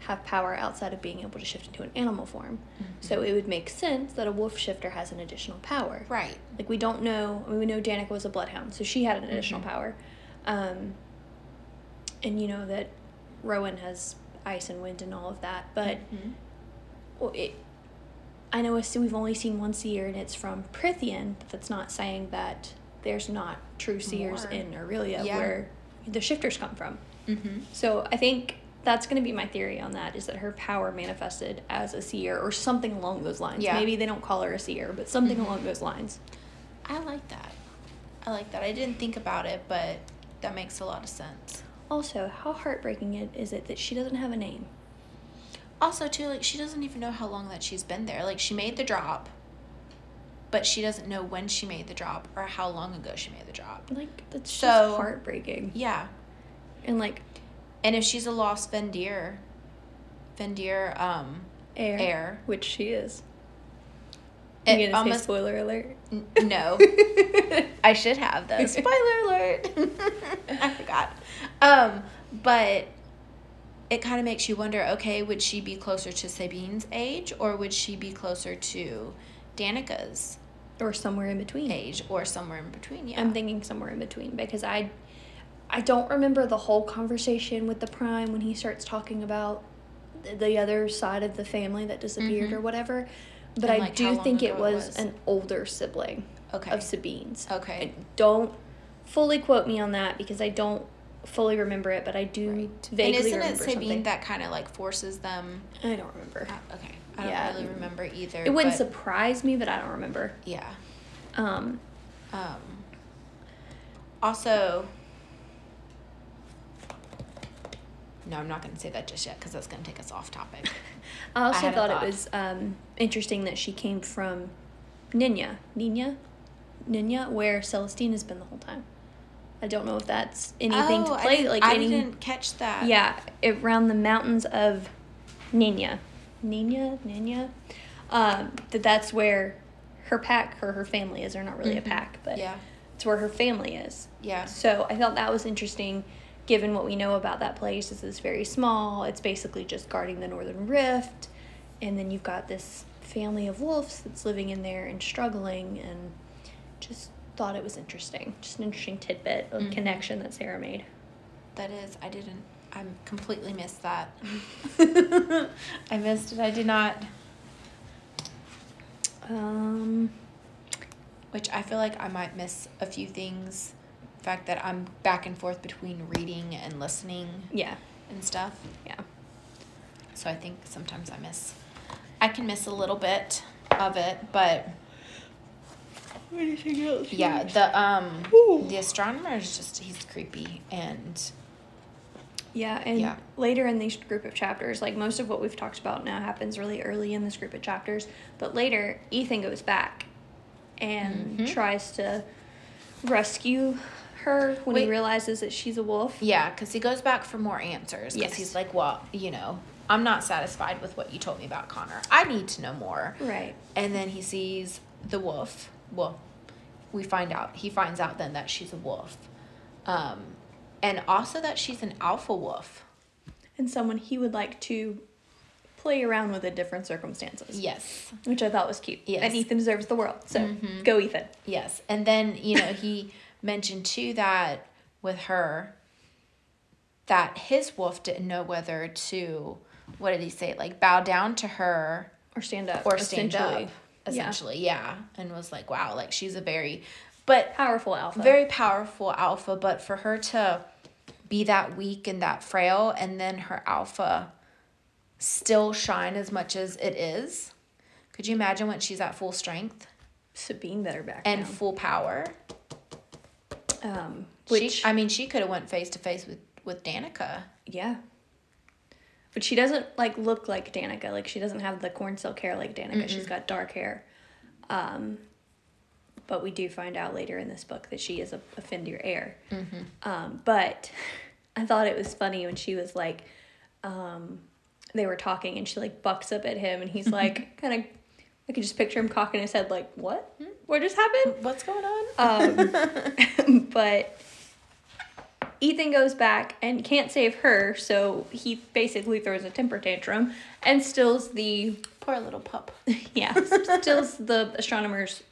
have power outside of being able to shift into an animal form. So it would make sense that a wolf shifter has an additional power. right, Like we don't know. I mean, we know Danika was a bloodhound, so she had an additional Mhm. power. Um, and you know that Rowan has ice and wind and all of that, but Mhm. well, it. I know we've only seen one seer, and it's from Prythian, but that's not saying that there's not true seers More. in Aurelia Yeah. where the shifters come from. Mhm. So I think that's going to be my theory on that is that her power manifested as a seer or something along those lines. Yeah. Maybe they don't call her a seer, but something Mhm. along those lines. I like that. I like that. I didn't think about it, but that makes a lot of sense. Also, how heartbreaking it is it that she doesn't have a name? Also, too, like she doesn't even know how long that she's been there. Like she made the drop, but she doesn't know when she made the drop or how long ago she made the drop. Like that's So- just heartbreaking. Yeah, And like and if she's a lost Fendyr, Fendyr um air, heir, which she is. it you gonna say almost spoiler alert? n- no. I should have though. Spoiler alert. I forgot. Um, but it kind of makes you wonder. Okay, would she be closer to Sabine's age, or would she be closer to Danika's or somewhere in between. age, or somewhere in between? Yeah. I'm thinking somewhere in between because I I don't remember the whole conversation with the prime when he starts talking about the, the other side of the family that disappeared Mhm. or whatever. But And, I like, do think it was, was. an older sibling okay. of Sabine's. okay. I don't fully quote me on that because I don't fully remember it, but I do Right. vaguely and isn't it Sabine something. that kind of like forces them? I don't remember. uh, okay. I don't Yeah. really remember either. It wouldn't but- surprise me, but I don't remember. Yeah. Um, Um, also, no, I'm not going to say that just yet because that's going to take us off topic. I also had a thought, thought. it was um, interesting that she came from Ninya, Nina, Ninya, where Celestine has been the whole time. I don't know if that's anything Oh, to I play didn't- like I any. didn't catch that. Yeah, around the mountains of Ninya, Ninya, Ninya. Um, that that's where her pack or her family is. They're not really Mhm. a pack, but Yeah. it's where her family is. Yeah. So I thought that was interesting, given what we know about that place. Is it's very small. It's basically just guarding the Northern Rift, and then you've got this family of wolves that's living in there and struggling, and just thought it was interesting. Just an interesting tidbit of Mhm. connection that Sarah made. That is, I didn't, I completely missed that. I missed it. I did not, Um, which I feel like I might miss a few things. The fact that I'm back and forth between reading and listening yeah, and stuff. yeah. So I think sometimes I miss, I can miss a little bit of it, but Anything else? yeah, the um, Ooh. the astronomer is just he's creepy and Yeah, and Yeah. later in these group of chapters, like most of what we've talked about now happens really early in this group of chapters, but later Ithan goes back and Mhm. tries to rescue her when he realizes that she's a wolf. yeah, because he goes back for more answers. Because Yes. he's like, well, you know, I'm not satisfied with what you told me about Connor. I need to know more. Right. And then he sees the wolf. Well, we find out he finds out then that she's a wolf, um, and also that she's an alpha wolf. And someone he would like to play around with in different circumstances. Yes. Which I thought was cute. Yes. And Ithan deserves the world. So Mhm. go Ithan. Yes. And then, you know, he mentioned too that with her that his wolf didn't know whether to what did he say? Like bow down to her Or stand up. or stand up. Essentially, yeah. And was like, wow, like she's a very but Powerful alpha. very powerful alpha, but for her to be that weak and that frail and then her alpha still shine as much as it is. Could you imagine when she's at full strength Sabine better back and down. full power? Um, Which which I mean, she could have went face to face with with Danika. Yeah. But she doesn't like look like Danika. Like she doesn't have the corn silk hair like Danika. She's got dark hair. Um but we do find out later in this book that she is a, a Fendyr heir. Mm-hmm. Um, but I thought it was funny when she was like, um, they were talking and she like bucks up at him and he's like, kind of, I could just picture him cocking his head like, what? What just happened? What's going on? Um, but Ithan goes back and can't save her, so he basically throws a temper tantrum and steals the Poor little pup. yeah steals the astronomer's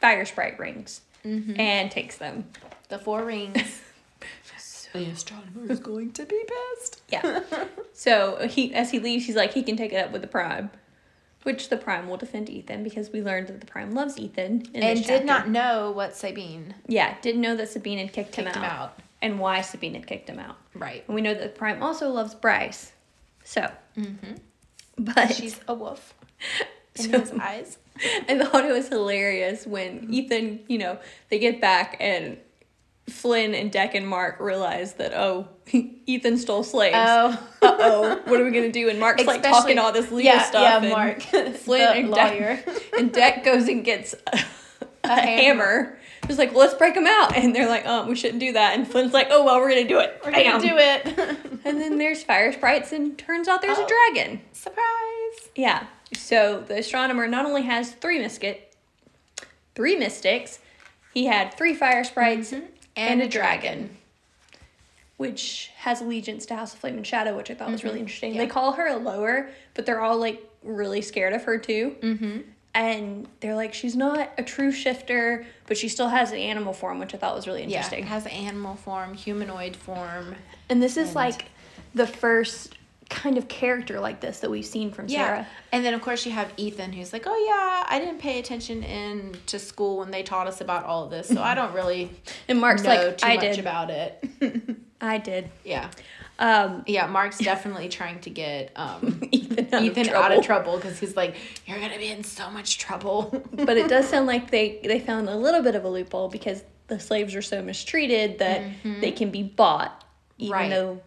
fire sprite rings Mm-hmm. and takes them. The four rings. the astronomer is going to be pissed. Yeah. so he as he leaves, he's like he can take it up with the Prime, which the Prime will defend Ithan because we learned that the Prime loves Ithan in And this did chapter. not know what Sabine Yeah, didn't know that Sabine had kicked, kicked him, him out, out. And why Sabine had kicked him out. Right. And we know that Prime also loves Bryce. So, Mm-hmm. but She's a wolf in So- his eyes. I thought it was hilarious when Ithan, you know, they get back and Flynn and Dec and Marc realize that oh, Ithan stole slaves. Oh. Uh oh, what are we gonna do? And Marc's like talking all this legal yeah, stuff. Yeah, Marc. Flynn the and lawyer. Dec, and Dec goes and gets a, a, hammer. hammer. He's like, well, let's break them out, and they're like, oh, we shouldn't do that. And Flynn's like, oh well, we're gonna do it. We're gonna do it. And then there's fire sprites, and turns out there's a Oh. dragon. Surprise. Yeah. So the astronomer not only has three mystic, three mystics, he had three fire sprites Mm-hmm. and, a dragon, which has allegiance to House of Flame and Shadow, which I thought was really interesting. Mm-hmm. Yeah. They call her a lower, but they're all like really scared of her too. Mm-hmm. And they're like, she's not a true shifter, but she still has an animal form, which I thought was really interesting. Yeah. Has animal form, humanoid form. And this is And- like the first kind of character like this that we've seen from Yeah. Sarah. And then of course you have Ithan who's like, Oh yeah, I didn't pay attention in to school when they taught us about all of this, so I don't really And Marc's know like, too I much did. about it. I did. yeah. Um, Yeah, Marc's definitely trying to get um Ithan out Ithan of trouble. out of trouble because he's like, You're gonna be in so much trouble. but it does sound like they they found a little bit of a loophole because the slaves are so mistreated that they can be bought, even Right. though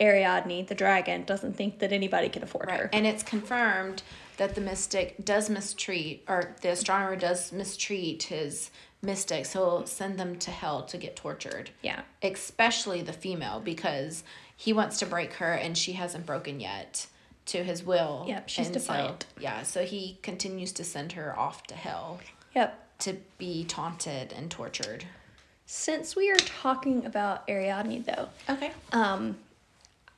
Ariadne, the dragon, doesn't think that anybody can afford her. And it's confirmed that the mystic does mistreat, or the astronomer does mistreat his mystics. He'll send them to hell to get tortured. Yeah. Especially the female, because he wants to break her and she hasn't broken yet to his will. Yep, she's And defiant. So, yeah, so he continues to send her off to hell Yep. to be taunted and tortured. Since we are talking about Ariadne, though, Okay. um,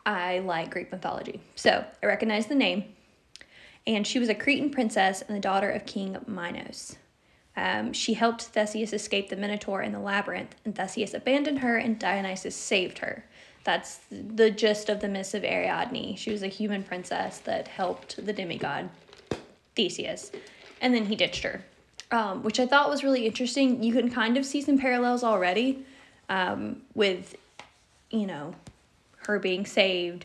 I like Greek mythology, so I recognize the name. And she was a Cretan princess and the daughter of King Minos. Um, she helped Theseus escape the Minotaur in the labyrinth, and Theseus abandoned her, and Dionysus saved her. That's the gist of the myth of Ariadne. She was a human princess that helped the demigod Theseus, and then he ditched her, um, which I thought was really interesting. You can kind of see some parallels already um, with, you know, her being saved,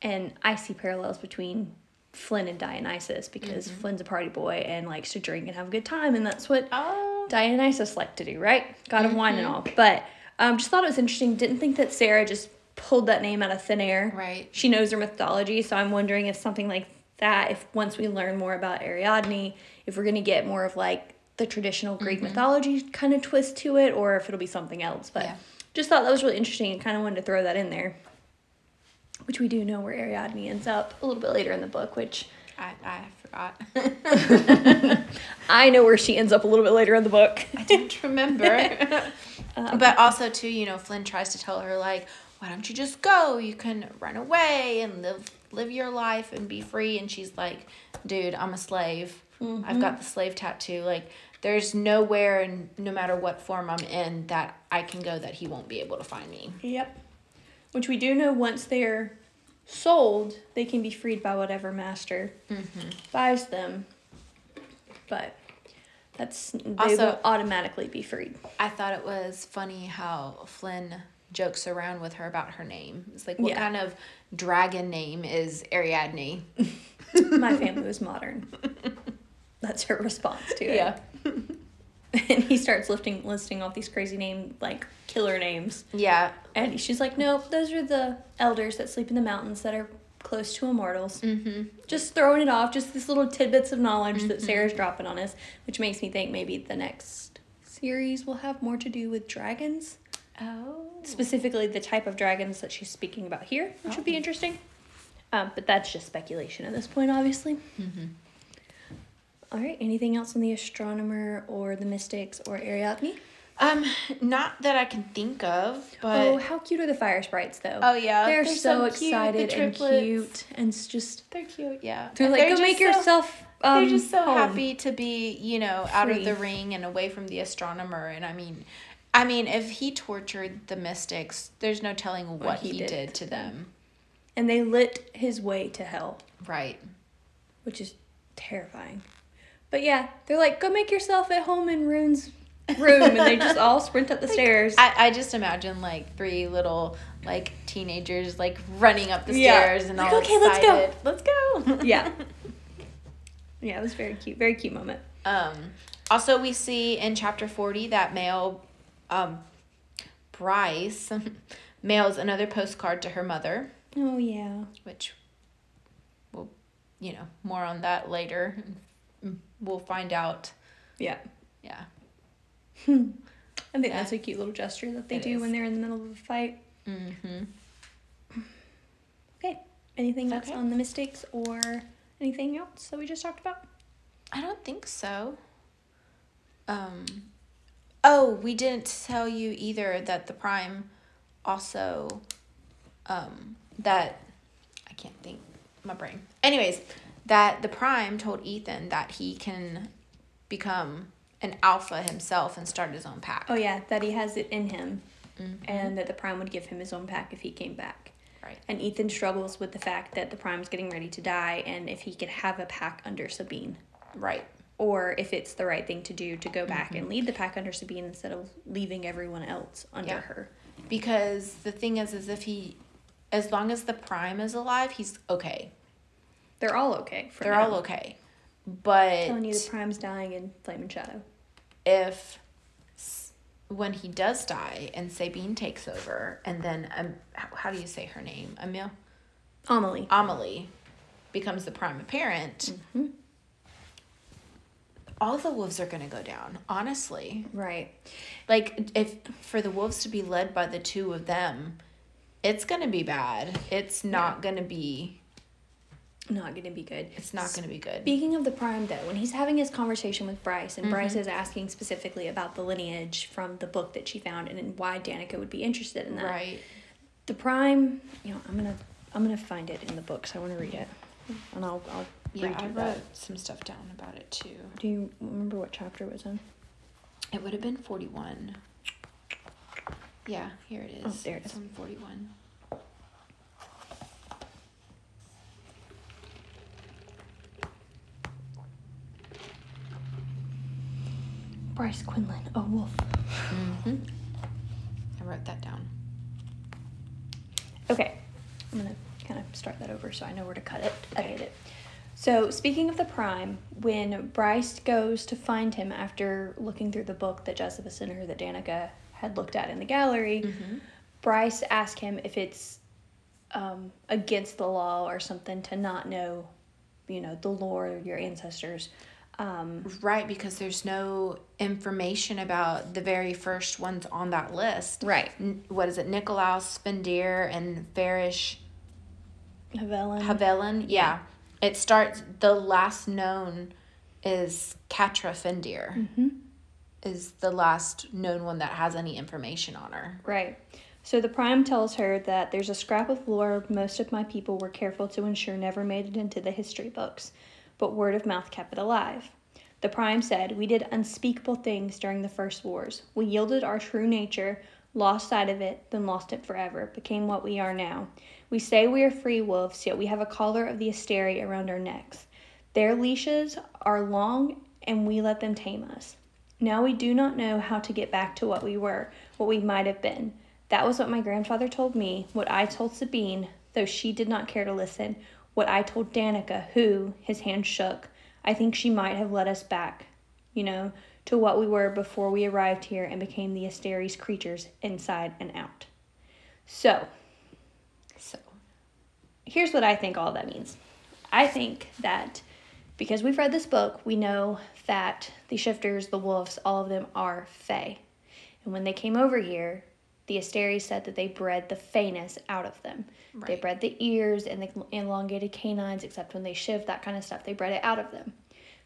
and I see parallels between Flynn and Dionysus because mm-hmm. Flynn's a party boy and likes to drink and have a good time, and that's what Oh. Dionysus liked to do, right? God of wine and mm-hmm. all. But um, just thought it was interesting. Didn't think that Sarah just pulled that name out of thin air. Right. She knows her mythology, so I'm wondering if something like that, if once we learn more about Ariadne, if we're gonna get more of like the traditional Greek mm-hmm. mythology kind of twist to it, or if it'll be something else. But Yeah. just thought that was really interesting and kind of wanted to throw that in there. Which we do know where Ariadne ends up a little bit later in the book, which I, I forgot. I know where she ends up a little bit later in the book. I don't remember. Um, but also too, you know, Flynn tries to tell her like, why don't you just go? You can run away and live live your life and be free. And she's like, dude, I'm a slave. I've got the slave tattoo. Like, there's nowhere and no matter what form I'm in that I can go that he won't be able to find me. Yep. Which we do know once they're sold, they can be freed by whatever master mm-hmm. buys them. But that's they Also- will automatically be freed. I thought it was funny how Flynn jokes around with her about her name. It's like, what Yeah. kind of dragon name is Ariadne? My family was modern. That's her response to it. Yeah. And he starts lifting listing off these crazy name like killer names. Yeah. And she's like, Nope, those are the elders that sleep in the mountains that are close to immortals. Mm-hmm. Just throwing it off, just this little tidbits of knowledge that Sarah's dropping on us, which makes me think maybe the next series will have more to do with dragons. Oh. Specifically, the type of dragons that she's speaking about here, which would be interesting. Um, but that's just speculation at this point, obviously. Mm-hmm. All right. Anything else on the astronomer or the mystics or Ariadne? Um, not that I can think of, but oh, how cute are the fire sprites, though? Oh, yeah, they're, they're so, so cute, the excited and cute, and just they're cute. Yeah, they're And like, go make so- yourself. Um, they're just so home." happy to be, you know, out of the ring and away from the astronomer. And I mean, I mean, if he tortured the mystics, there's no telling what, he he, did did, to them. and they lit his way to hell, Right. which is terrifying. But yeah, they're like, go make yourself at home in Ruhn's room, and they just all sprint up the stairs. I, I just imagine like three little like teenagers like running up the Yeah. stairs and Like, all "Okay, let's go." Let's go. yeah, yeah, it was very cute, very cute moment. Um, also, we see in chapter 40 that male um, Bryce mails another postcard to her mother, Oh yeah, which we'll, you know, more on that later. We'll find out. yeah. Yeah. I think Yeah. that's a cute little gesture that they It do is. when they're in the middle of a fight. Mm-hmm. Okay. Anything else Okay. on the mistakes or anything else that we just talked about? I don't think so. Um, oh, we didn't tell you either that the prime also, um, that I can't think my brain. Anyways, that the prime told Ithan that he can become an alpha himself and start his own pack. Oh yeah, that he has it in him, Mhm. and that the Prime would give him his own pack if he came back. Right. And Ithan struggles with the fact that the Prime's getting ready to die, and if he could have a pack under Sabine, Right. or if it's the right thing to do to go back and lead the pack under Sabine instead of leaving everyone else under Yeah. her. Because the thing is, is if he, as long as the prime is alive, he's okay. They're all okay. For They're now. all okay. But Telling you the Prime's dying in Flame and Shadow. if when he does die and Sabine takes over, and then um, how, do you say her name? Emil Amelie. Amelie becomes the prime apparent. Mhm. All the wolves are gonna go down. Honestly, Right. like if for the wolves to be led by the two of them, it's gonna be bad. It's not gonna be. Not gonna be good. It's not gonna be good. Speaking of the Prime, though, when he's having his conversation with Bryce, and Bryce mm-hmm. is asking specifically about the lineage from the book that she found and why Danika would be interested in that. Right. The Prime, you know, I'm gonna I'm gonna find it in the books. I want to read it, and I'll I'll Yeah, read I wrote that. some stuff down about it too. Do you remember what chapter it was in? It would have been 41. Yeah, here it oh, is. Oh, there it It's is. on 41. Bryce Quinlan, a wolf. Mm-hmm. I wrote that down. Okay, I'm gonna kind of start that over so I know where to cut it, edit it. So speaking of the Prime, when Bryce goes to find him after looking through the book that Jesiba sent her that Danika had looked at in the gallery, Mm-hmm. Bryce asks him if it's um, against the law or something to not know, you know, the lore of your ancestors. Um, Right, because there's no information about the very first ones on that list. right. N- what is it? Nicolaus, Fendyr, and Farish Havelin. Havelin. Yeah. It starts, the last known is Catra Fendyr, Mhm. is the last known one that has any information on her. Right. So the Prime tells her that there's a scrap of lore most of my people were careful to ensure never made it into the history books, but word of mouth kept it alive. The Prime said, We did unspeakable things during the first wars. We yielded our true nature, lost sight of it, then lost it forever, became what we are now. We say we are free wolves, yet we have a collar of the Asteri around our necks. Their leashes are long, and we let them tame us. Now we do not know how to get back to what we were, what we might have been. That was what my grandfather told me, what I told Sabine, though she did not care to listen, what I told Danica, who, his hand shook. I think she might have led us back, you know, to what we were before we arrived here and became the Asteri's creatures inside and out. So, So, here's what I think all that means. I think that because we've read this book, we know that the shifters, the wolves, all of them are Fae. And when they came over here, the Asteris said that they bred the Faeness out of them. They bred the ears and the elongated canines, except when they shift, that kind of stuff. They bred it out of them.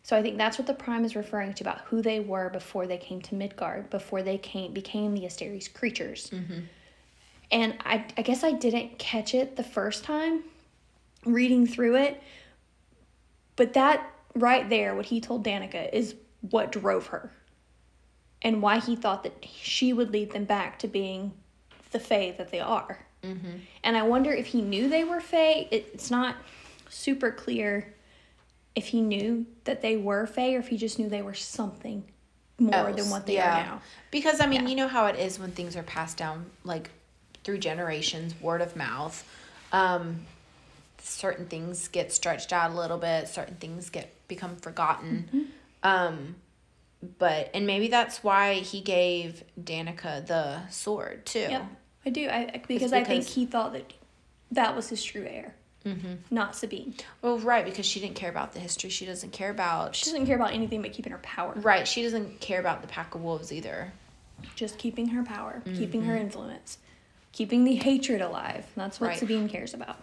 So I think that's what the Prime is referring to about who they were before they came to Midgard, before they came became the Asteris creatures. Mm-hmm. And I, I guess I didn't catch it the first time reading through it, but that right there, what he told Danika, is what drove her and why he thought that she would lead them back to being the Fae that they are. Mm-hmm. And I wonder if he knew they were Fae. It, it's not super clear if he knew that they were Fae or if he just knew they were something more than what they Yeah. are now. Because I mean, Yeah. you know how it is when things are passed down like through generations, word of mouth. Um, certain things get stretched out a little bit. Certain things get become forgotten. Mm-hmm. Um, but and maybe that's why he gave Danika the sword too. Yep, I do. I I- because, I think he thought that that was his true heir, Mm-hmm. not Sabine. Well, right, because she didn't care about the history. She doesn't care about. She doesn't care about anything but keeping her power. Right, she doesn't care about the pack of wolves either. Just keeping her power, keeping Mm-hmm. her influence, keeping the hatred alive. That's what Right. Sabine cares about.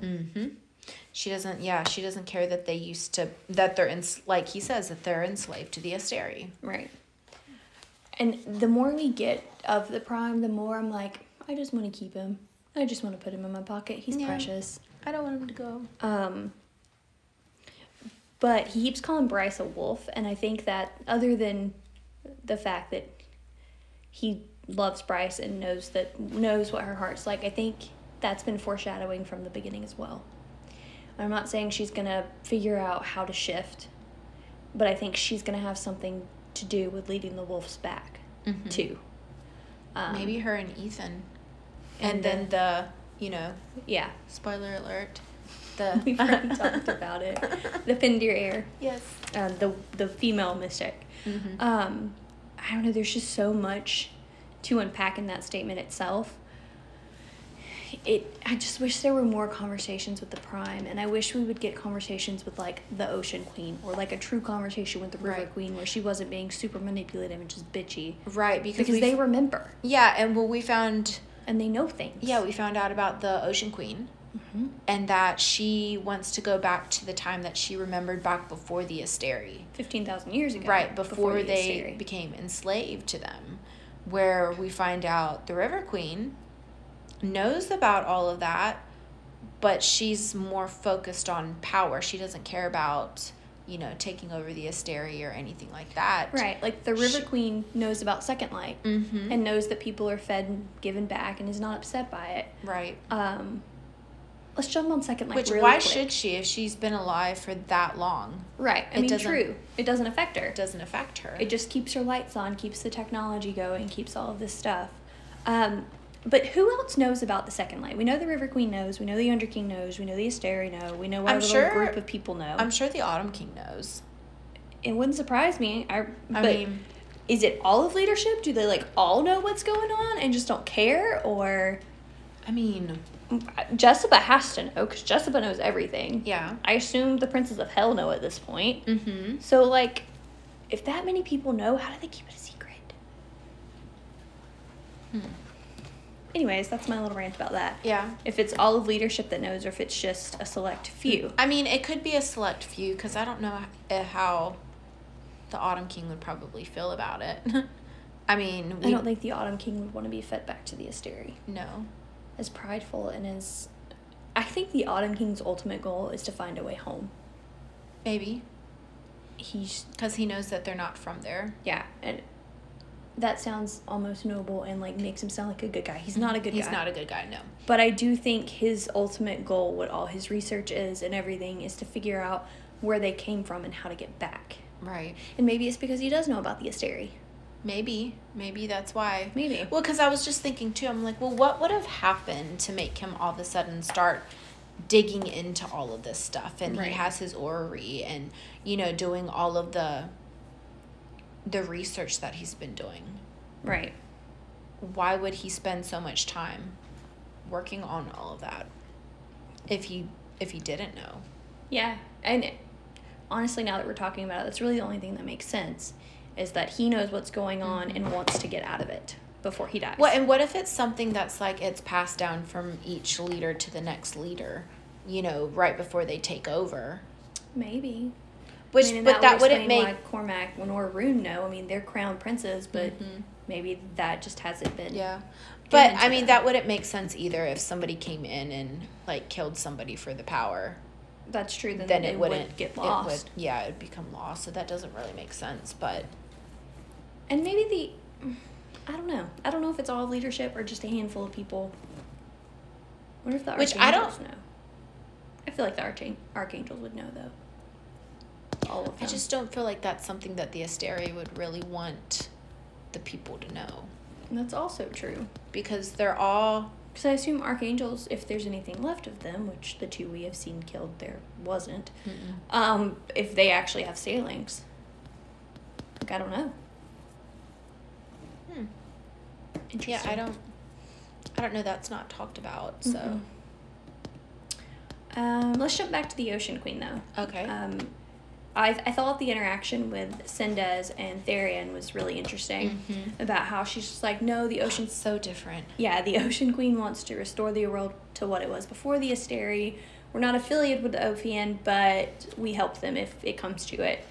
Mm-hmm. She doesn't. Yeah, she doesn't care that they used to that they're in like he says that they're enslaved to the Asteri. Right. And the more we get of the prime, the more I'm like, I just want to keep him. I just want to put him in my pocket. He's Yeah. precious. I don't want him to go. Um, but he keeps calling Bryce a wolf, and I think that other than the fact that he loves Bryce and knows that knows what her heart's like, I think that's been foreshadowing from the beginning as well. I'm not saying she's gonna figure out how to shift, but I think she's gonna have something to do with leading the wolves back Mhm. too. Um, Maybe her and Ithan, and and, then the you know yeah, spoiler alert, the we've already talked about it. The Fendyr heir. yes. um, the the female mystic. Mhm. Um, I don't know. There's just so much to unpack in that statement itself. It. I just wish there were more conversations with the prime, and I wish we would get conversations with like the Ocean Queen, or like a true conversation with the River Right. Queen, where she wasn't being super manipulative and just bitchy. Right, because, Because they remember yeah, and well, we found and they know things. yeah we found out about the Ocean Queen, Mhm. and that she wants to go back to the time that she remembered back before the Asteri. fifteen thousand years ago. right before, the they Asteri. became enslaved to them where we find out the river queen knows about all of that but she's more focused on power she doesn't care about you know taking over the Asteri or anything like that Right, like the River She- Queen knows about Second Light mm-hmm. and knows that people are fed and given back and is not upset by it. right Um, let's jump on Second Light. which really why quick. should she if she's been alive for that long Right. I It mean, true. It doesn't affect her. it doesn't affect her It just keeps her lights on, keeps the technology going, keeps all of this stuff. Um, but who else knows about the Second Light? We know the River Queen knows. We know the Under King knows. We know the Asteri know. We know what I'm a little sure- group of people know. i'm sure the autumn king knows it wouldn't surprise me. I, i mean is it all of leadership? Do they like all know what's going on and just don't care, or i mean Jessica has to know because Jessica knows everything. yeah I assume the princes of hell know at this point. mm-hmm So, like, if that many people know, how do they keep it a secret? Hmm. Anyways, that's my little rant about that. yeah If it's all of leadership that knows, or if it's just a select few. I mean, it could be a select few because I don't know eh, how the Autumn King would probably feel about it. I mean, we I don't think the Autumn King would want to be fed back to the Asteri. no. As prideful and as. I think the Autumn King's ultimate goal is to find a way home. Maybe He's. because he knows that they're not from there. Yeah, and that sounds almost noble and, like, makes him sound like a good guy. He's not a good He's guy. He's not a good guy. No. But I do think his ultimate goal, what all his research is and everything, is to figure out where they came from and how to get back. Right. And maybe it's because he does know about the Asteri. Maybe. Maybe that's why. Maybe. Well, because I was just thinking too. I'm like, well, what would have happened to make him all of a sudden start digging into all of this stuff? And Right. he has his orrery, and you know, doing all of the the research that he's been doing. Right. why would he spend so much time working on all of that? if he if he didn't know. Yeah, and honestly, now that we're talking about it, that's really the only thing that makes sense is that he knows what's going on mm-hmm. and wants to get out of it before he dies. Well, and what if it's something that's like it's passed down from each leader to the next leader, you know, right before they take over? Maybe. Which, I mean, but that, would wouldn't make. why Cormac and or Ruhn know. I mean, they're crown princes, but Mhm. maybe that just hasn't been. Yeah. But I mean, them. that wouldn't make sense either if somebody came in and like killed somebody for the power. That's true. Then, Then they it wouldn't would get It lost. would, yeah, it would become lost. So that doesn't really make sense. But And maybe the, I don't know. I don't know if it's all leadership or just a handful of people. What if the Which I don't- archangels know? I feel like the archang- archangels would know though. All of them. I just don't feel like that's something that the Asteria would really want the people to know And that's also true. because they're all Because I assume archangels, if there's anything left of them, which the two we have seen killed there wasn't, um, if they actually have sailings. Like I don't know. Hmm. Interesting. Yeah, I don't. I don't know. That's not talked about. So Mm-mm. Um, let's jump back to the Ocean Queen though. okay. Um, I, I thought the interaction with Sendes and Tharion was really interesting Mhm. about how she's just like, no, the ocean's so different. yeah, the Ocean Queen wants to restore the world to what it was before the Asteri. We're not affiliated with the Ophion, but we help them if it comes to it.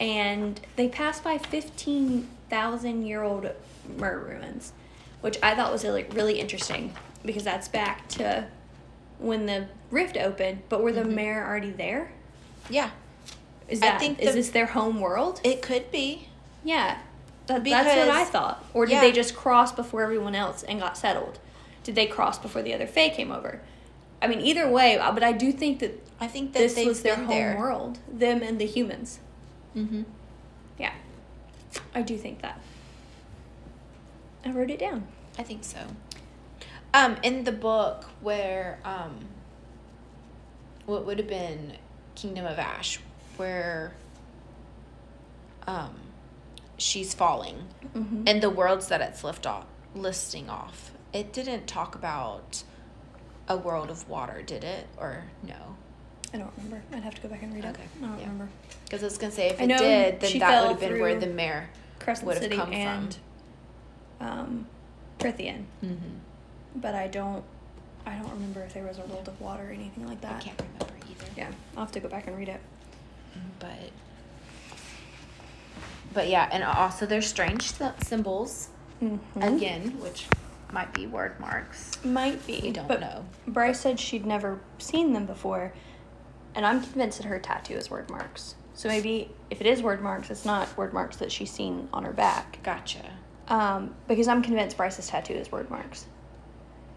And they pass by 15,000 year old Mer ruins, which I thought was really, really interesting because that's back to when the rift opened, but were the Mhm. Mer already there? Yeah, Is I think is the- this their home world? it could be. Yeah, that, that's what I thought. Or did yeah. they just cross before everyone else and got settled? Did they cross before the other Fae came over? I mean, either way, uh, but I do think that I think that this was their home there. world, them and the humans. Mm-hmm. Yeah, I do think that. I wrote it down. I think so. Um, in the book where um, what would have been Kingdom of Ash, where um, she's falling, Mm-hmm. and the worlds that it's lift off, listing off, it didn't talk about a world of water, did it? Or no? I don't remember. I'd have to go back and read it. Okay, it. I don't yeah. remember. Because I was gonna say if I it did, then that would have been where the mare would have come and um, Prythian, from. Mm-hmm. but I don't. I don't remember if there was a world of water or anything like that. I can't remember either. Yeah, I'll have to go back and read it. But but yeah and also there's strange sy- symbols Mm-hmm. again which might be word marks Might be. we don't but know Bryce said she'd never seen them before, and I'm convinced that her tattoo is word marks. So maybe if it is word marks, it's not word marks that she's seen on her back. gotcha Um, because I'm convinced Bryce's tattoo is word marks.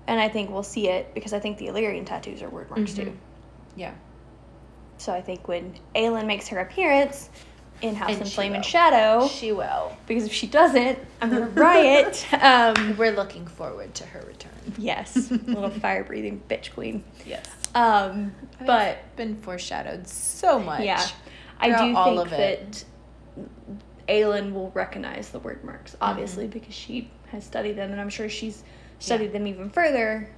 And I think we'll see it because I think the Illyrian tattoos are word marks Mhm. too. yeah So I think when Aelin makes her appearance in House And she Flame will. and Shadow, she will because if she doesn't, I'm gonna riot. Um, we're looking forward to her return yes, little fire breathing bitch queen. yes Um, but been foreshadowed so much Yeah, I do all think of it. that Aelin will recognize the word marks, obviously, Mm-hmm. because she has studied them, and I'm sure she's studied them even further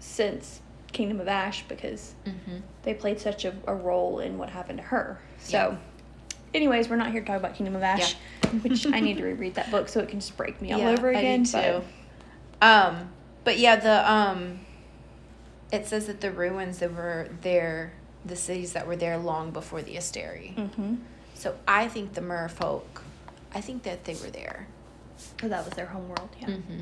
since Kingdom of Ash because mm-hmm. they played such a, a role in what happened to her. So, Yeah. anyways, we're not here to talk about Kingdom of Ash, yeah. which I need to reread that book so it can just break me all Yeah, over again. too. Um, but yeah, the um, it says that the ruins that were there, the cities that were there long before the Asteri. But, hmm So I think the merfolk, I think that they were there. that was their home world. Yeah. Mm-hmm.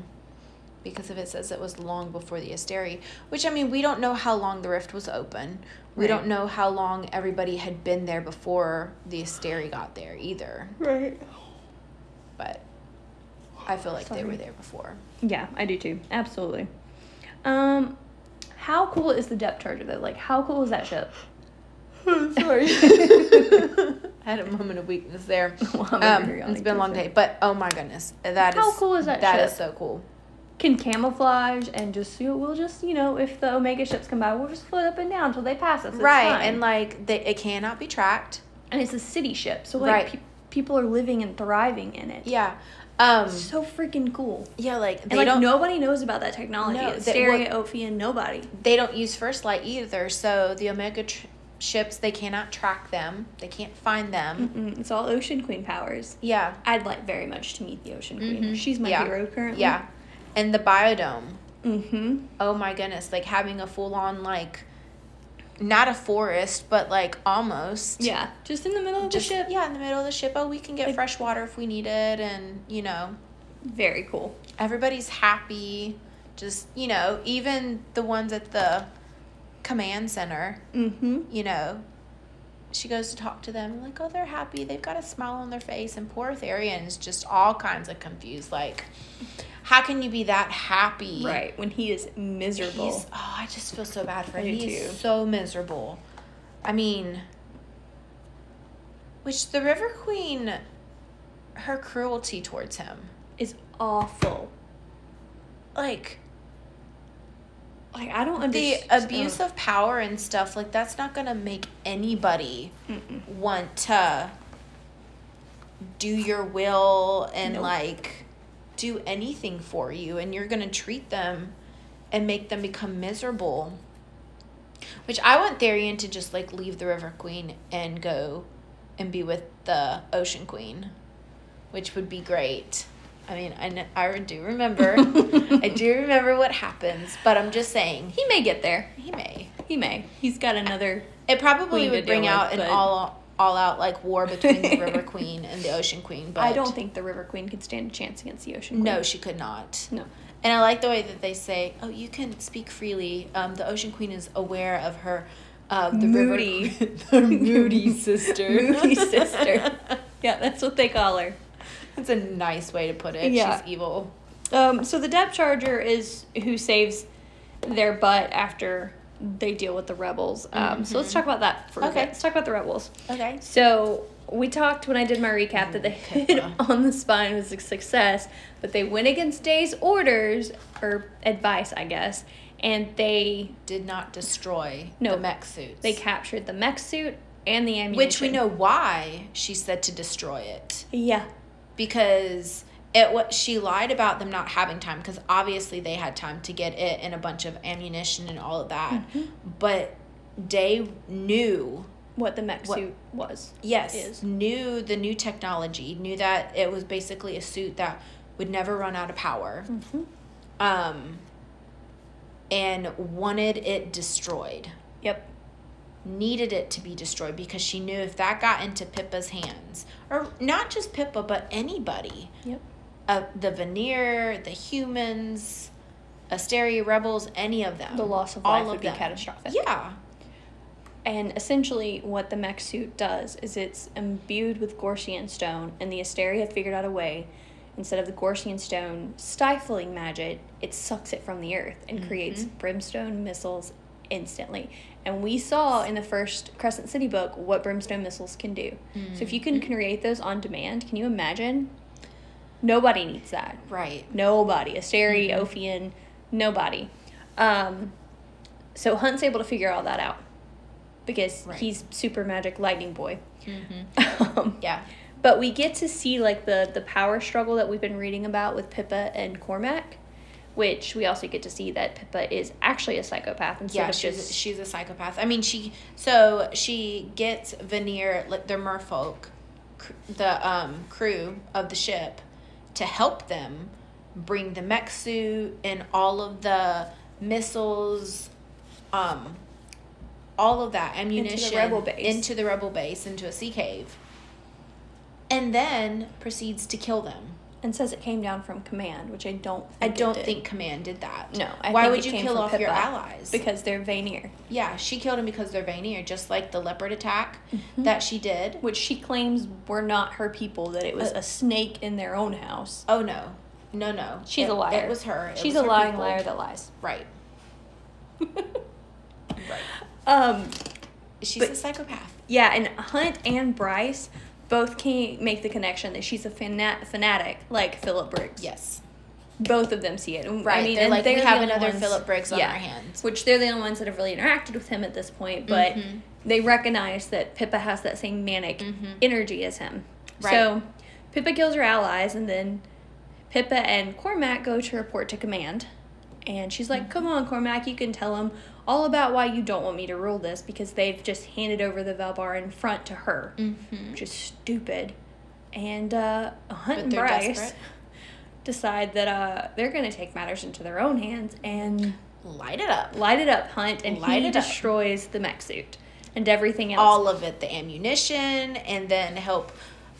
Because if it says it was long before the Asteri, which I mean, we don't know how long the rift was open. We Right. don't know how long everybody had been there before the Asteri got there either. Right. But I feel like they were there before. Yeah, I do too. Absolutely. Um, how cool is the depth charger though? Like, how cool is that ship? Sorry. I had a moment of weakness there. Well, Um, over here yawning it's been a long day, but oh my goodness, that is How cool is that That ship? is so cool. Can camouflage and just you know, we'll just you know if the Omega ships come by, we'll just float up and down until they pass us. It's right, fine. and like they, it cannot be tracked. and it's a city ship, so like Right. pe- people are living and thriving in it. Yeah, Um, So freaking cool. yeah, like And like nobody knows about that technology. No, it's they- Stereo, Ophion, nobody. they don't use first light either. So the Omega tr- ships they cannot track them. They can't find them. Mm-mm, it's all Ocean Queen powers. Yeah, I'd like very much to meet the Ocean Queen. Mhm. She's my Yeah. hero currently. yeah, and the biodome. Mm-hmm. Oh my goodness, like having a full on like, not a forest, but like almost. Yeah, just in the middle of Just, the ship. yeah, in the middle of the ship. Oh, we can get Like- fresh water if we need it, and you know, Very cool. everybody's happy. Just you know, even the ones at the command center, Mm-hmm. you know, she goes to talk to them like, oh, they're happy. They've got a smile on their face, and poor Tharion's just all kinds of confused. Like, how can you be that happy? Right when he is miserable. He's, oh, I just feel so bad for him. He's so miserable. I mean, which the River Queen, her cruelty towards him, is awful. like Like I don't the abuse oh. of power and stuff, like that's not gonna make anybody Mm-mm. want to do your will and Nope. like do anything for you and you're going to treat them and make them become miserable which i want Tharion to just like leave the river queen and go and be with the ocean queen which would be great i mean i, I do remember i do remember what happens but i'm just saying He may get there. he may He may. He's got another. it probably would bring deal out with, an all all out like war between the River Queen and the Ocean Queen. But I don't think the River Queen could stand a chance against the Ocean Queen. no, she could not. No. And I like the way that they say, "Oh, you can speak freely." Um, the Ocean Queen is aware of her, uh, the Moody. river, the moody sister, Moody sister. Yeah, that's what they call her. That's a nice way to put it. Yeah. She's evil. Um, so the depth charger is who saves their butt after they deal with the rebels. Um, So let's talk about that for a Okay. Let's talk about the rebels. Okay. So we talked when I did my recap that the hit on the spine was a success, but they went against Day's orders or advice, I guess, and they Did not destroy No. the mech suits. they captured the mech suit and the ammunition. which we know why she said to destroy it. Yeah. because it what she lied about them not having time because obviously they had time to get it and a bunch of ammunition and all of that Mm-hmm. but Day knew What the mech What- suit was. yes Is. knew the new technology knew that it was basically a suit that would never run out of power Mm-hmm. um and wanted it destroyed Yep. needed it to be destroyed because she knew if that got into Pippa's hands or not just Pippa but anybody Yep. Uh, the Vanir, the humans, Asteria rebels, any of them. The loss of all life of would be catastrophic. Yeah. And essentially, what the mech suit does is it's imbued with Gorsian stone, and the Asteria figured out a way, instead of the Gorsian stone stifling magic, it sucks it from the earth and creates brimstone missiles instantly. And we saw in the first Crescent City book what brimstone missiles can do. So if you can create those on demand, can you imagine? Nobody needs that. Right. Nobody. Asteri, Ophion, nobody. Um, so Hunt's able to figure all that out because Right. he's super magic lightning boy. Mm-hmm. um, Yeah. but we get to see like the the power struggle that we've been reading about with Pippa and Cormac, which we also get to see that Pippa is actually a psychopath instead Yeah, of she's just she's a psychopath. I mean, she so she gets Vanir like their merfolk, cr- the um crew of the ship, to help them bring the mech suit and all of the missiles, um, all of that ammunition rebel base. into the rebel base into a sea cave, and then proceeds to kill them. And says it came down from command, which I don't. Think I don't think Command did that. No, I Why would you kill off your allies? because they're Vanir, Yeah, she killed him because they're Vanir, just like the leopard attack Mm-hmm. that she did. which she claims were not her people. That it was Uh, a snake in their own house. Oh no, no, no. She's It- a liar. It was her. It She's was a her lying people. liar that lies. Right. Right. Um, She's But- a psychopath. yeah, and Hunt and Bryce both can make the connection that she's a fana- fanatic like Philip Briggs. Yes. Both of them see it. And, Right. I mean, they're and like they're we have another ones- Philip Briggs on yeah, our hands. Which they're the only ones that have really interacted with him at this point, but Mhm. they recognize that Pippa has that same manic Mhm. energy as him. Right. So Pippa kills her allies, and then Pippa and Cormac go to report to command. And she's like, Come on, Cormac, you can tell them all about why you don't want me to rule this because they've just handed over the Valbaran front to her, Mm-hmm. which is stupid. And uh, Hunt and Bryce desperate. decide that uh, they're going to take matters into their own hands and Light it up. light it up, Hunt, and Light he it up. destroys the mech suit and everything else. All of it, the ammunition, and then help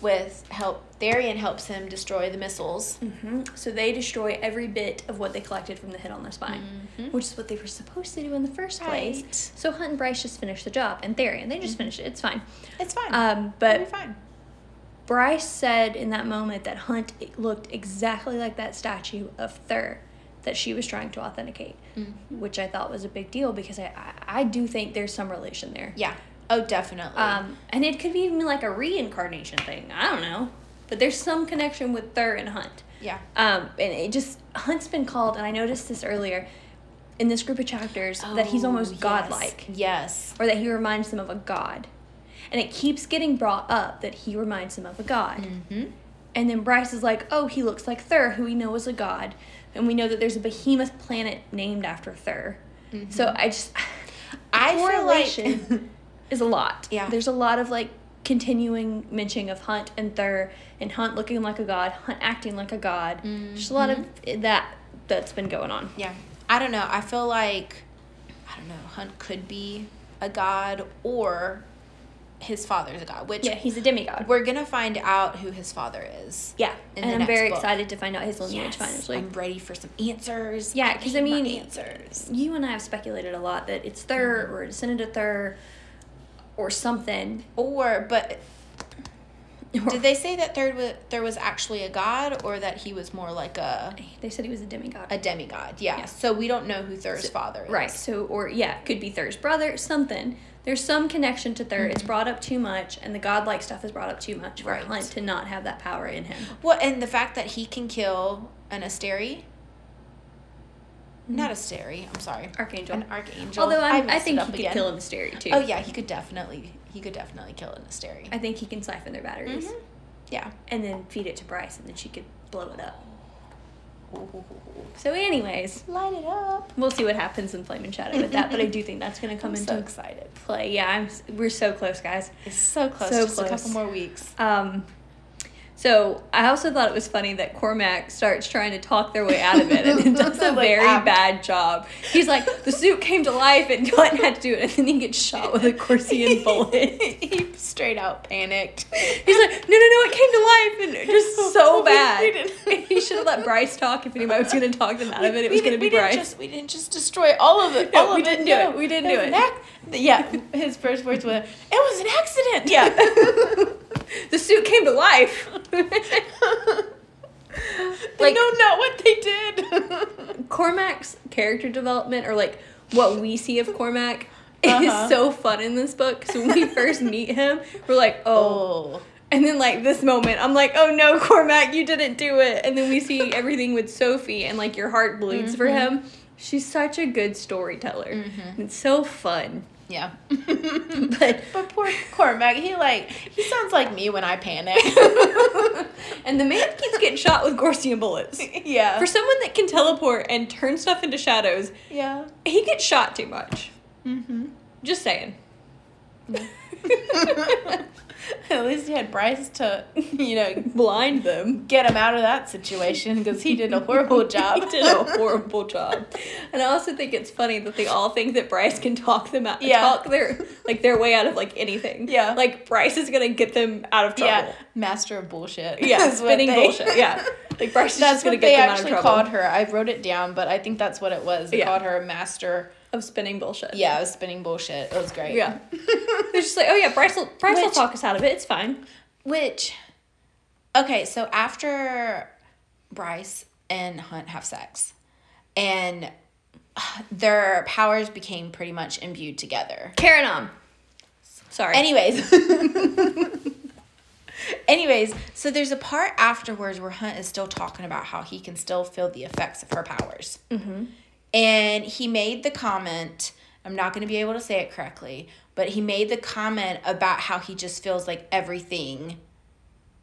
with help. Tharion helps him destroy the missiles. hmm So they destroy every bit of what they collected from the hit on their spine, Mhm. which is what they were supposed to do in the first place. Right. So Hunt and Bryce just finished the job, and Tharion, they just finished it. It's fine. It's fine. Um, but fine. Bryce said in that moment that Hunt looked exactly like that statue of Thur that she was trying to authenticate, Mhm. which I thought was a big deal because I, I, I do think there's some relation there. Yeah. Oh, definitely. Um, and it could be even like a reincarnation thing. I don't know. But there's some connection with Thur and Hunt. yeah. Um, and it just, Hunt's been called, and I noticed this earlier in this group of chapters, that he's Oh, almost yes. godlike, Yes. or that he reminds them of a god. And it keeps getting brought up that he reminds them of a god. Mm-hmm. And then Bryce is like, oh, he looks like Thur, who we know is a god. And we know that there's a behemoth planet named after Thur. So I just, I feel like- is a lot. Yeah. There's a lot of like continuing mentioning of Hunt and Thur, and Hunt looking like a god, Hunt acting like a god. There's a lot of that that's been going on. Yeah. I don't know. I feel like I don't know. Hunt could be a god or his father's a god, which Yeah, he's a demigod. we're gonna find out who his father is. Yeah, and I'm very book. excited to find out his lineage Yes, finally. I'm ready for some answers. Yeah, because I my mean- answers. you and I have speculated a lot that it's Thur Mm-hmm. or a descendant of Thur or something. Or, but did they say that there was there was actually a god, or that he was more like a They said he was a demigod. a demigod? Yeah. Yeah. So we don't know who Thur's father is. Right. So, or yeah, could be Thur's brother, something. There's some connection to Thur. It's mm-hmm. brought up too much, and the godlike stuff is brought up too much for Right. Hunt to not have that power in him. Well, and the fact that he can kill an Asteri. Not a Asteri. I'm sorry. Archangel. An archangel. Although I'm, I, messed think he could again. kill a Mystery too. Oh yeah, he could definitely. He could definitely kill an Asteri. I think he can siphon their batteries Mhm. Yeah. and then feed it to Bryce, and then she could blow it up. So, anyways, Light it up. we'll see what happens in Flame and Shadow with that. But I do think that's going to come I'm into so excited. play. Yeah, I'm. We're so close, guys. It's so close. So just a couple more weeks. Um, so I also thought it was funny that Cormac starts trying to talk their way out of it, and it does a very um, bad job. He's like, the suit came to life, and Hunt had to do it, and then he gets shot with a Gorsian bullet. he straight out panicked. He's like, no, no, no, it came to life, and just so bad. we he should have let Bryce talk. If anybody was going to talk them out of it, it was going to be we didn't Bryce. Just, we didn't just destroy all of it. No, all we of didn't do no. it. We didn't It do it. ac- yeah, his first words were, "It was an accident." Yeah. the suit came to life. They Like- know not what they did. Cormac's character development, or like what we see of Cormac, Uh-huh. is so fun in this book. So when we first meet him, we're like, oh. oh, And then, like, this moment, I'm like, oh no, Cormac, you didn't do it. And then we see everything with Sofie, and like, your heart bleeds for Mm-hmm. him. She's such a good storyteller. Mhm. It's so fun. Yeah. But- but poor Cormac, he like he sounds like me when I panic. and the man keeps getting shot with Gorsian bullets. yeah. For someone that can teleport and turn stuff into shadows, yeah. he gets shot too much. Mm-hmm. Just saying. At least you had Bryce to, you know, Blind them. get him out of that situation because he did a horrible job. He did a horrible job. And I also think it's funny that they all think that Bryce can talk them out Yeah. talk their like their way out of like anything. Yeah. Like Bryce is gonna get them out of trouble. yeah, master of bullshit. Yeah, spinning they- bullshit. Yeah. Like Bryce is That's just gonna what get they them out of trouble. They actually called her. I wrote it down, but I think that's what it was. They Yeah. called her a master. Of spinning bullshit. Yeah, I was spinning bullshit. It was great. Yeah. They're just like, oh yeah, Bryce will Bryce will Which- talk us out of it, it's fine. Which, okay, so after Bryce and Hunt have sex, and their powers became pretty much imbued together. Carranam. Sorry. Anyways. Anyways, so there's a part afterwards where Hunt is still talking about how he can still feel the effects of her powers. mm-hmm. And he made the comment, I'm not going to be able to say it correctly, but he made the comment about how he just feels like everything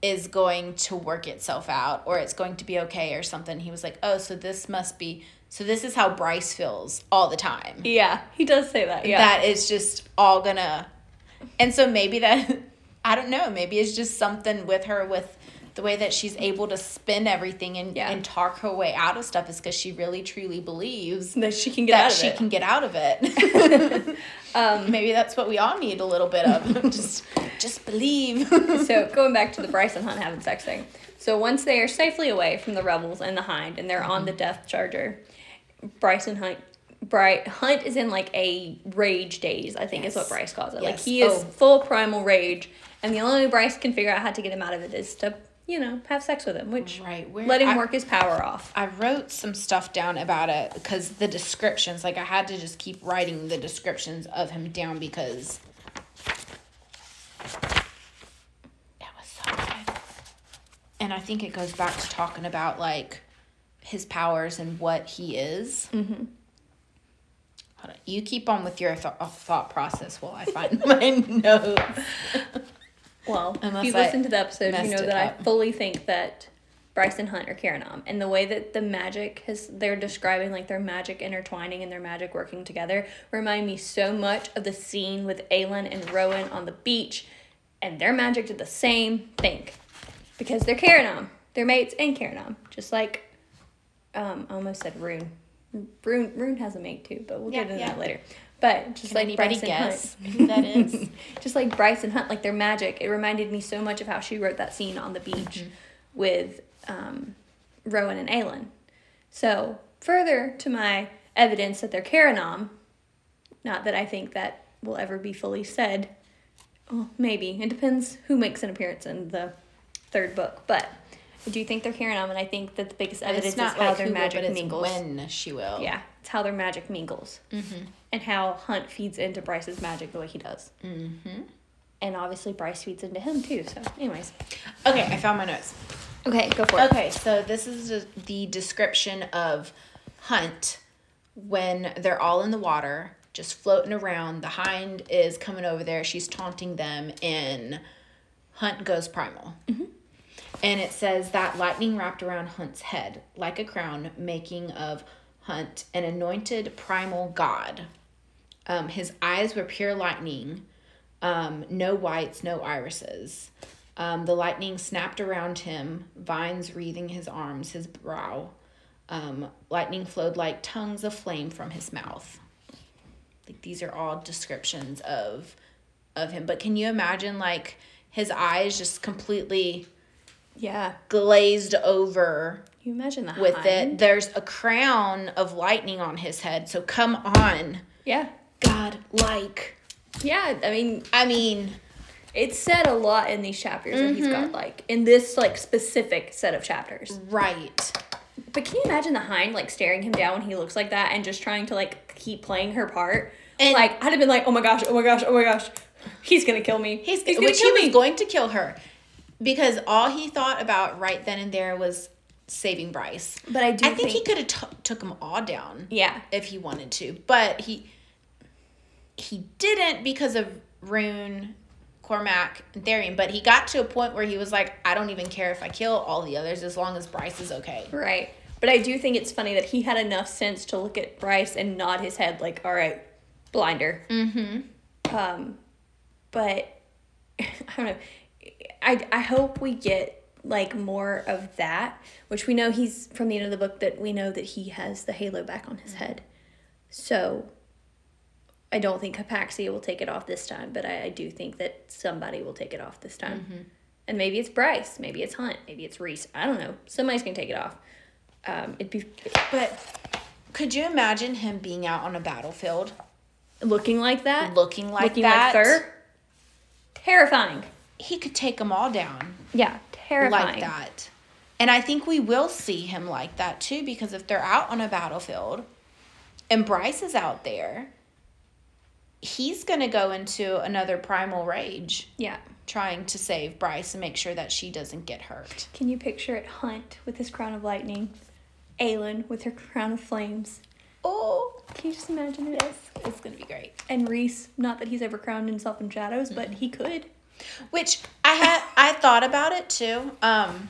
is going to work itself out or it's going to be okay or something. He was like, "Oh, so this must be so this is how Bryce feels all the time." Yeah, he does say that. Yeah. That it's just all gonna And so maybe that I don't know, maybe it's just something with her with the way that she's able to spin everything and, Yeah. and talk her way out of stuff is because she really truly believes that she can get that out of she it. can get out of it. um, Maybe that's what we all need a little bit of. just, just believe. so going back to the Bryce and Hunt having sex thing. So once they are safely away from the rebels and the Hind, and they're on the Depth Charger, Bryce and Hunt. Bright Hunt is in like a rage daze, I think is what Bryce calls it. Like he is Oh. full primal rage, and the only way Bryce can figure out how to get him out of it is to, you know, have sex with him, which Right, where- let him I- work his power off. I wrote some stuff down about it because the descriptions, like I had to just keep writing the descriptions of him down because it was so good. And I think it goes back to talking about like his powers and what he is. Mm-hmm. Hold on. You keep on with your th- thought process while I find my notes. Well, Unless if you I listen to the episode, you messed know it that I fully think that Bryson and Hunt are Carranam. And the way that the magic has, they're describing like their magic intertwining and their magic working together remind me so much of the scene with Aelin and Rowan on the beach. And their magic did the same thing. Because they're Carranam. They're mates and Carranam. Just like, um, I almost said Ruhn. Ruhn, Ruhn has a mate too, but we'll Yeah, get into yeah. that later. But just Can like anybody Bryce and Hunt who that is? just like Bryce and Hunt, like their magic, it reminded me so much of how she wrote that scene on the beach Mm-hmm. with um, Rowan and Aelin. So, further to my evidence that they're Carranam, not that I think that will ever be fully said. Well, maybe. It depends who makes an appearance in the third book. But I do think they're Carranam, and I think that the biggest evidence is how like their will, magic but it's mingles. when she will. Yeah, it's how their magic mingles. Mm-hmm. And how Hunt feeds into Bryce's magic the way he does. Mm-hmm. And obviously, Bryce feeds into him too. So, anyways. Okay, I found my notes. Okay, go for it. Okay, so this is the- description of Hunt when they're all in the water, just floating around. The hind is coming over there. She's taunting them, and Hunt goes primal. And it says that lightning wrapped around Hunt's head like a crown, making of Hunt an anointed primal god. Um, his eyes were pure lightning, um, no whites, no irises. Um, the lightning snapped around him, vines wreathing his arms, his brow. Um, lightning flowed like tongues of flame from his mouth. Like these are all descriptions of of him. But can you imagine like his eyes just completely Yeah. glazed over You imagine that. with it? There's a crown of lightning on his head. So come on. Yeah. God like Yeah. I mean, I mean it's said a lot in these chapters that he's mm-hmm. got, like, in this, like, specific set of chapters. right. But can you imagine the hind, like, staring him down when he looks like that and just trying to, like, keep playing her part? And- like, I'd have been like, oh my gosh, oh my gosh, oh my gosh. He's gonna kill me. He's, He's gonna which kill he me. was going to kill her because all he thought about right then and there was saving Bryce. But I do I think, he could have t- took them all down yeah. if he wanted to, but he he didn't because of Ruhn, Cormac, and Tharion. But he got to a point where he was like, I don't even care if I kill all the others as long as Bryce is okay. Right. But I do think it's funny that he had enough sense to look at Bryce and nod his head like, all right, blinder. Mm-hmm. Um, but I don't know. I, I hope we get like more of that, which we know he's from the end of the book that we know that he has the halo back on his head. So I don't think Hypaxia will take it off this time, but I, I do think that somebody will take it off this time. And maybe it's Bryce, maybe it's Hunt, maybe it's Rhys. I don't know. Somebody's gonna take it off. Um, it'd be But could you imagine him being out on a battlefield looking like that, looking like looking that? like Thur. Terrifying. He could take them all down. Yeah, terrifying. like that. And I think we will see him like that too because if they're out on a battlefield and Bryce is out there, he's going to go into another primal rage Yeah. trying to save Bryce and make sure that she doesn't get hurt. Can you picture it? Hunt with his crown of lightning, Aelin with her crown of flames. Oh, Can you just imagine it? it's going to be great. And Rhys, not that he's ever crowned himself in shadows, but mm-hmm. he could. Which I had I thought about it too. Um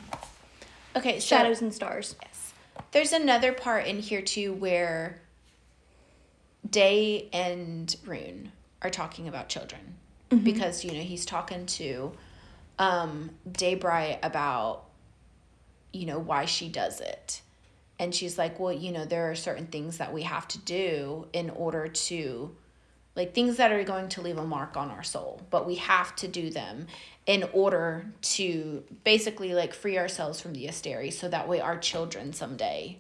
okay, so Shadows and stars. Yes. There's another part in here too where Day and Ruhn are talking about children. Because, you know, he's talking to um Daybright about you know why she does it. And she's like, "Well, you know, there are certain things that we have to do in order to like things that are going to leave a mark on our soul, but we have to do them in order to basically like free ourselves from the Asteri so that way our children someday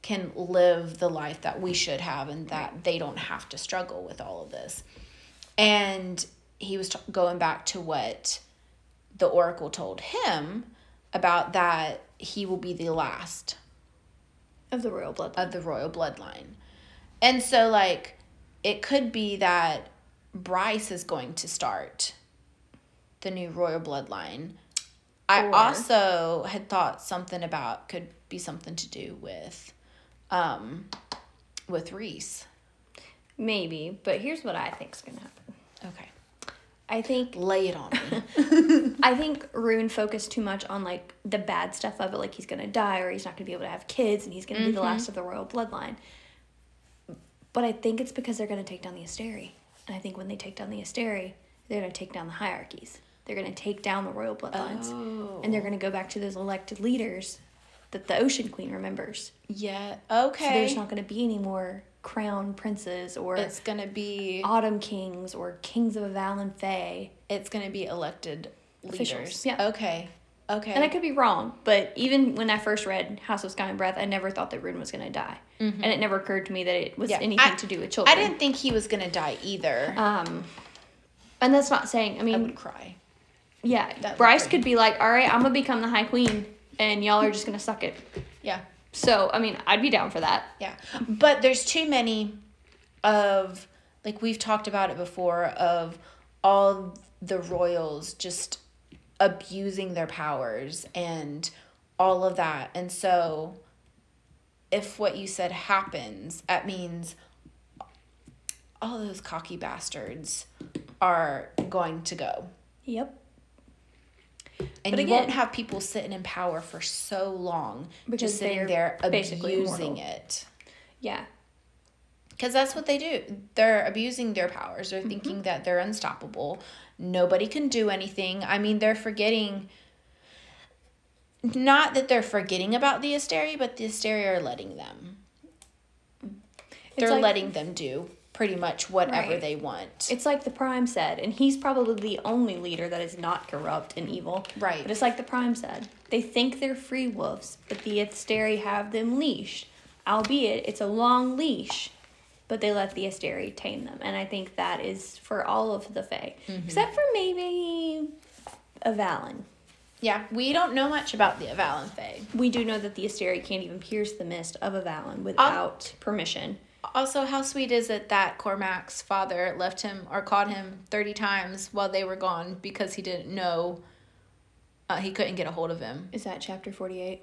can live the life that we should have and that they don't have to struggle with all of this. And he was t- going back to what the oracle told him about that he will be the last Of the royal blood. of the royal bloodline. And so like it could be that Bryce is going to start the new royal bloodline. I Or- also had thought something about could be something to do with um with Rhys. Maybe, but here's what I think's gonna happen. Okay. I think Lay it on me. I think Ruhn focused too much on like the bad stuff of it, like he's gonna die or he's not gonna be able to have kids and he's gonna be the last of the royal bloodline. But I think it's because they're gonna take down the Asteri. And I think when they take down the Asteri, they're gonna take down the hierarchies. They're gonna take down the royal bloodlines. And they're oh. gonna go back to those elected leaders that the Ocean Queen remembers. yeah. Okay. So there's not gonna be any more crown princes or it's gonna be autumn kings or kings of Avallen Fae. it's gonna be elected Officials, leaders. yeah. Okay. Okay. And I could be wrong, but even when I first read House of Sky and Breath, I never thought that Ruhn was going to die. And it never occurred to me that it was Yeah, anything I- to do with children. I didn't think he was gonna die either. Um, and that's not saying, I mean. I would cry. yeah, that Bryce could be like, all right, I'm going to become the High Queen, and y'all are just going to suck it. Yeah. So, I mean, I'd be down for that. Yeah. But there's too many of like we've talked about it before of all the royals just abusing their powers and all of that. And so if what you said happens, that means all those cocky bastards are going to go. Yep. And But you again- won't have people sitting in power for so long Because just sitting there abusing it. Yeah. Because that's what they do. They're abusing their powers. Mm-hmm. They're thinking that they're unstoppable. Nobody can do anything. I mean, they're forgetting. Not that they're forgetting about the Asteri, but the Asteri are letting them. They're like- letting them do pretty much whatever Right. they want. It's like the Prime said, and he's probably the only leader that is not corrupt and evil. Right. But it's like the Prime said. They think they're free wolves, but the Asteri have them leashed. Albeit it's a long leash, but they let the Asteri tame them. And I think that is for all of the Fae. Mm-hmm. Except for maybe Avallen. yeah, we don't know much about the Avallen Fae. We do know that the Asteri can't even pierce the mist of Avallen without permission. Also, how sweet is it that Cormac's father left him or caught him 30 times while they were gone because he didn't know uh, he couldn't get a hold of him? Is that chapter 48?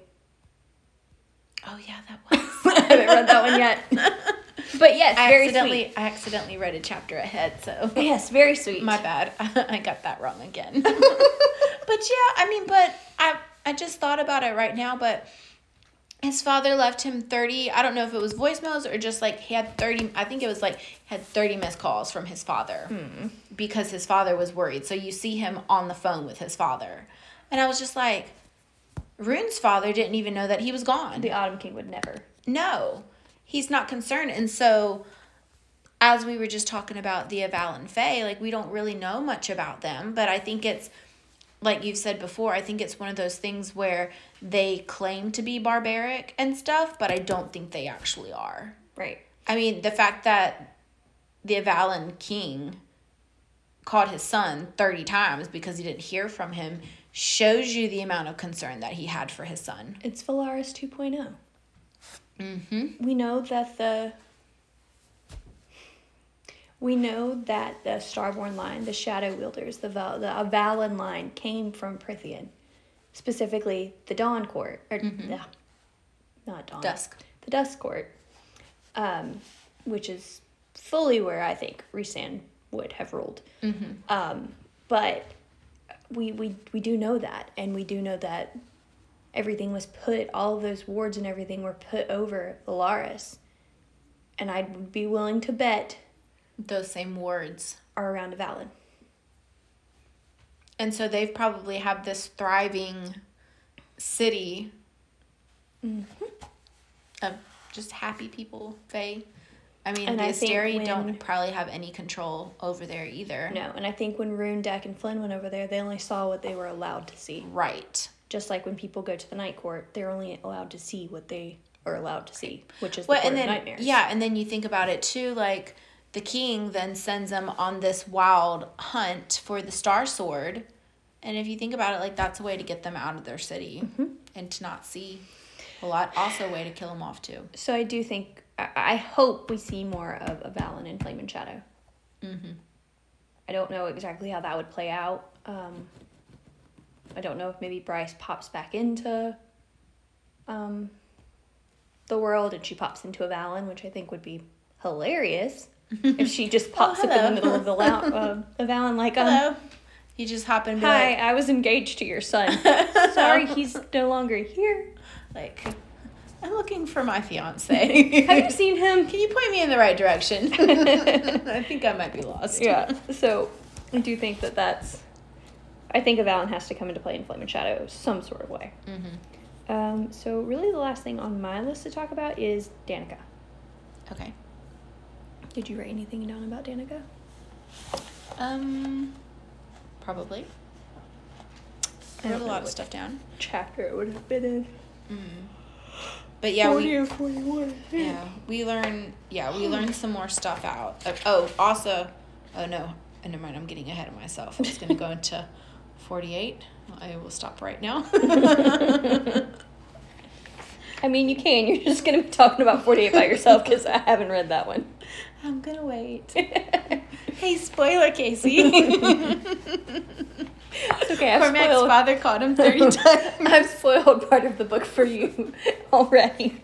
Oh, yeah, that was. I haven't read that one yet. But yes, I very accidentally sweet. I accidentally read a chapter ahead, so Yes, very sweet. my bad. I got that wrong again. but yeah, I mean, but I I just thought about it right now, but his father left him 30 i don't know if it was voicemails or just like he had 30 i think it was like had 30 missed calls from his father hmm. because his father was worried so you see him on the phone with his father and i was just like Ruhn's father didn't even know that he was gone The Autumn King would never. no, he's not concerned. And so, as we were just talking about the Avallen Fae, like we don't really know much about them, but I think it's like you've said before, I think it's one of those things where they claim to be barbaric and stuff, but I don't think they actually are. Right. I mean, the fact that the Avallen king called his son 30 times because he didn't hear from him shows you the amount of concern that he had for his son. It's Velaris 2.0. Mm-hmm. We know that the we know that the Starborn line, the Shadow Wielders, the Val, the Avallen line came from Prythian, specifically the Dawn Court, or the, not Dawn, Dusk. the Dusk Court, um, which is fully where I think Rhysand would have ruled. Um, but we we we do know that, and we do know that everything was put, all of those wards and everything were put over Velaris, and I would be willing to bet Those same wards are around Avallen. And so they've probably have this thriving city mm-hmm. of just happy people, Fae. I mean, And the Asteri when- don't probably have any control over there either. No, and I think when Ruhn, Dec, and Flynn went over there, they only saw what they were allowed to see. Right. Just like when people go to the night court, they're only allowed to see what they are allowed to see, which is the Well, court and then nightmares. yeah, and then you think about it too, like the king then sends them on this wild hunt for the Star Sword, and if you think about it, like that's a way to get them out of their city Mm-hmm. and to not see a lot. Also, a way to kill them off too. So I do think I, I hope we see more of Avallen and Flame and Shadow. Mm-hmm. I don't know exactly how that would play out. Um, I don't know if maybe Bryce pops back into um, the world and she pops into Avallen, which I think would be hilarious if she just pops up in the middle of the lou- uh, Avallen like, um, Hello. You just hop in hi, like, I was engaged to your son. Sorry, he's no longer here. like, I'm looking for my fiance. Have you seen him? Can you point me in the right direction? I think I might be lost. yeah. So I do think that that's. I think Avallen has to come into play in Flame and Shadow some sort of way. Mm-hmm. Um, so really, the last thing on my list to talk about is Danika. Okay. Did you write anything down about Danika? Um, probably. I wrote a lot of stuff down. Chapter it would have been in. Mm. But yeah, we or forty-one. yeah we learn yeah we learn some more stuff out. Oh, also, oh no, oh, never mind. I'm getting ahead of myself. I'm just gonna go into forty eight. I will stop right now. I mean, you can. You're just gonna be talking about forty-eight by yourself because I haven't read that one. I'm gonna wait. hey, spoiler, Kasee. It's okay. I've Cormac's spoiled. father called him thirty times. I've spoiled part of the book for you already.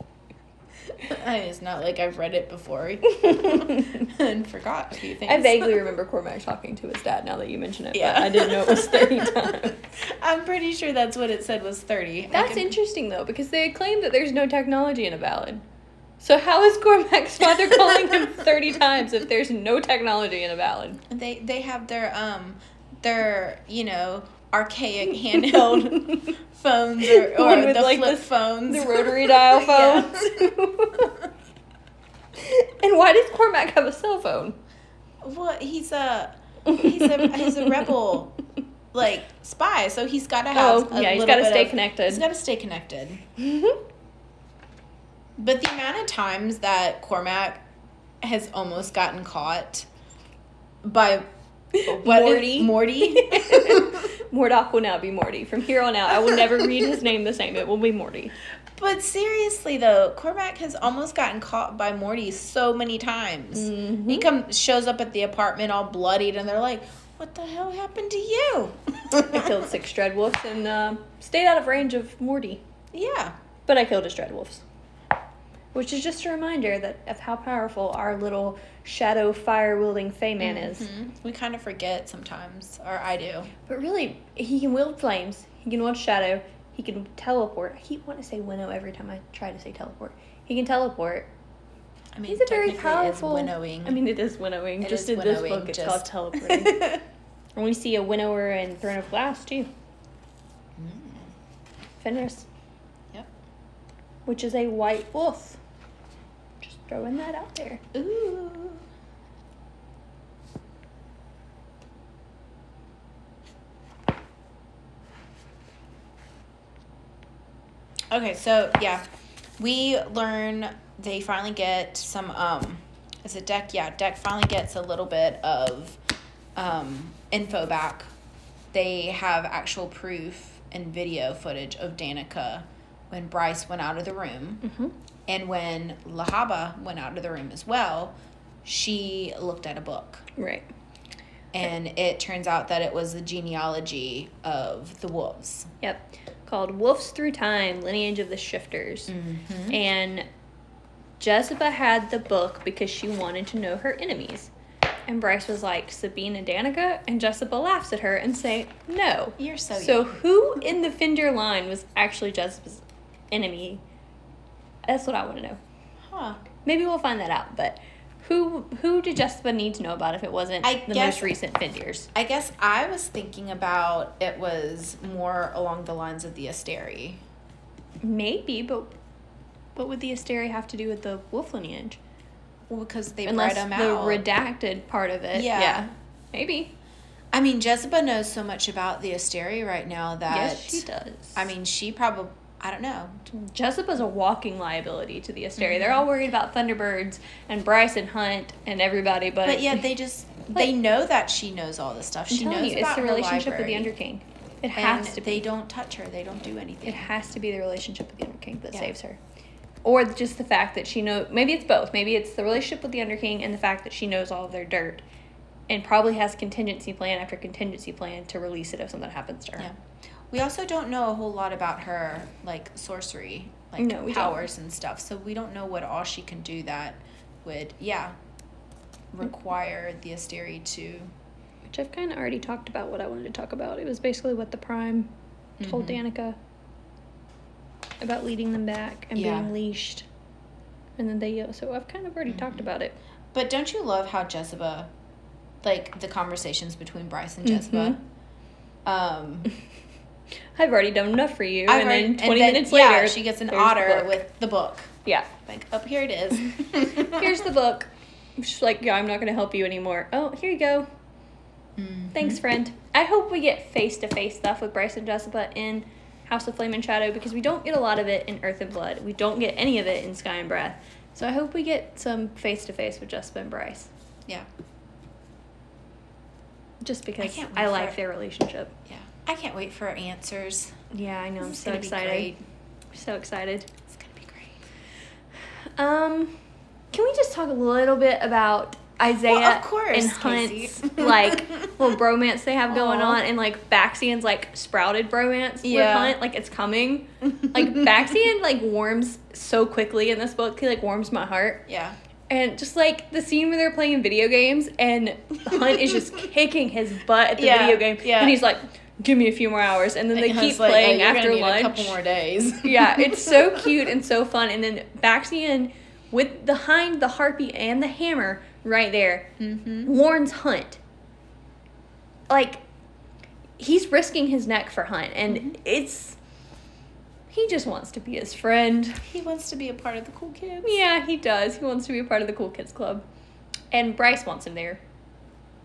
it's not like I've read it before and forgot a few things. I vaguely remember Cormac talking to his dad now that you mention it, Yeah. but I didn't know it was 30 times. I'm pretty sure that's what it said was 30. That's could- interesting though, because they claim that there's no technology in Avallen. So how is Cormac's father calling him 30 times if there's no technology in Avallen? They they have their um their you know archaic handheld phones or, or the like, flip the- phones. The rotary dial phones. and why does Cormac have a cell phone? Well, he's a he's a he's a rebel like spy, so he's got to have. Oh, a yeah, he's got to stay of- connected. He's got to stay connected. Mm-hmm. But the amount of times that Cormac has almost gotten caught by what Morty. Morty. Mordoc will now be Morty. From here on out, I will never read his name the same. It will be Morty. But seriously though, Cormac has almost gotten caught by Morty so many times. Mm-hmm. He comes shows up at the apartment all bloodied, and they're like, "What the hell happened to you?" I killed six Dreadwolves and uh, stayed out of range of Morty. Yeah, But I killed his Dreadwolves. Which is just a reminder that of how powerful our little shadow fire wielding Fae man mm-hmm. is. We kind of forget sometimes, or I do. But really, he can wield flames, he can wield shadow, he can teleport. I keep wanting to say winnow every time I try to say teleport. He can teleport. I mean, He's a very powerful. winnowing. I mean, it is winnowing. It just is in this winnowing, book, it's just- called teleporting. and we see a winnower in Throne of Glass too. Mm. Fenrys, Yep. which is a white wolf. Throwing that out there. Ooh. Okay, so yeah, we learn they finally get some um is it Dec? Yeah, Dec finally gets a little bit of um info back. They have actual proof and video footage of Danika when Bryce went out of the room. Mm-hmm. And when Lehabah went out of the room as well, she looked at a book. Right. And it turns out that it was the genealogy of the wolves. Yep. Called Wolves Through Time Lineage of the Shifters. Mm-hmm. And Jesiba had the book because she wanted to know her enemies. And Bryce was like, Sabine and Danika, and Jesiba laughs at her and say, no. You're so So young. who in the Fendyr line was actually Jesiba's enemy? That's what I want to know. Huh. Maybe we'll find that out, but who who did Jesiba need to know about if it wasn't I the guess- most recent Fendyrs? I guess I was thinking about it was more along the lines of the Asteri. Maybe, but what would the Asteri have to do with the wolf lineage? Well, because they Unless bred them the out. redacted part of it. Yeah. Maybe. I mean, Jesiba knows so much about the Asteri right now that. yes, she does. I mean, she probably. I don't know. Jesiba is a walking liability to the Asteri. Mm-hmm. They're all worried about Thunderbirds and Bryce and Hunt and everybody, but But yet they just. they know that she knows all this stuff. I'm She knows you, about it's the relationship with the. Underking. It has to they don't touch her. They don't do anything. It has to be the relationship with the Underking that Yeah. saves her. Or just the fact that she know maybe it's both. Maybe it's the relationship with the Underking and the fact that she knows all of their dirt and probably has contingency plan after contingency plan to release it if something happens to her. Yeah. We also don't know a whole lot about her like sorcery, like No, we don't. powers and stuff. So we don't know what all she can do that would yeah require the Asteri to Which I've kind of already talked about what I wanted to talk about. It was basically what the Prime told Mhm. Danika about leading them back and Yeah. being leashed. And then they yell. So I've kind of already talked about it. But don't you love how Jesiba, like the conversations between Bryce and. Jesiba? Um, I've already done enough for you. I've and read- then 20 then, minutes yeah, later, she gets an there's the otter with the book. Yeah. Like, up here it is. Here's the book. She's like, yeah, I'm not going to help you anymore. Oh, here you go. Mhm. Thanks, friend. I hope we get face to face stuff with Bryce and Jesiba in House of Flame and Shadow because we don't get a lot of it in Earth and Blood. We don't get any of it in Sky and Breath. So I hope we get some face to face with Jesiba and Bryce. Yeah, Just because can't I, like it. their relationship. yeah. I can't wait for answers. Yeah, I know. I'm so excited. So excited. It's gonna be great. Um, can we just talk a little bit about Isaiah Well, of course, and. Hunt's like little bromance they have going Aw. on, and like Baxian's like sprouted bromance with Yeah. Hunt, like it's coming. Like Baxian like warms so quickly in this book, he like warms my heart. Yeah. And just like the scene where they're playing video games and Hunt is just kicking his butt at the Yeah, video game, yeah. and he's like, "Give me a few more hours," and then they And keep like, playing "Oh, you're after gonna lunch. A couple more days. yeah, it's so cute and so fun. And then Baxian with the hind the harpy and the hammer right there Mm-hmm. warns Hunt. Like he's risking his neck for Hunt, and Mm-hmm. it's he just wants to be his friend. He wants to be a part of the cool kids. Yeah, he does. He wants to be a part of the cool kids club, and Bryce wants him there,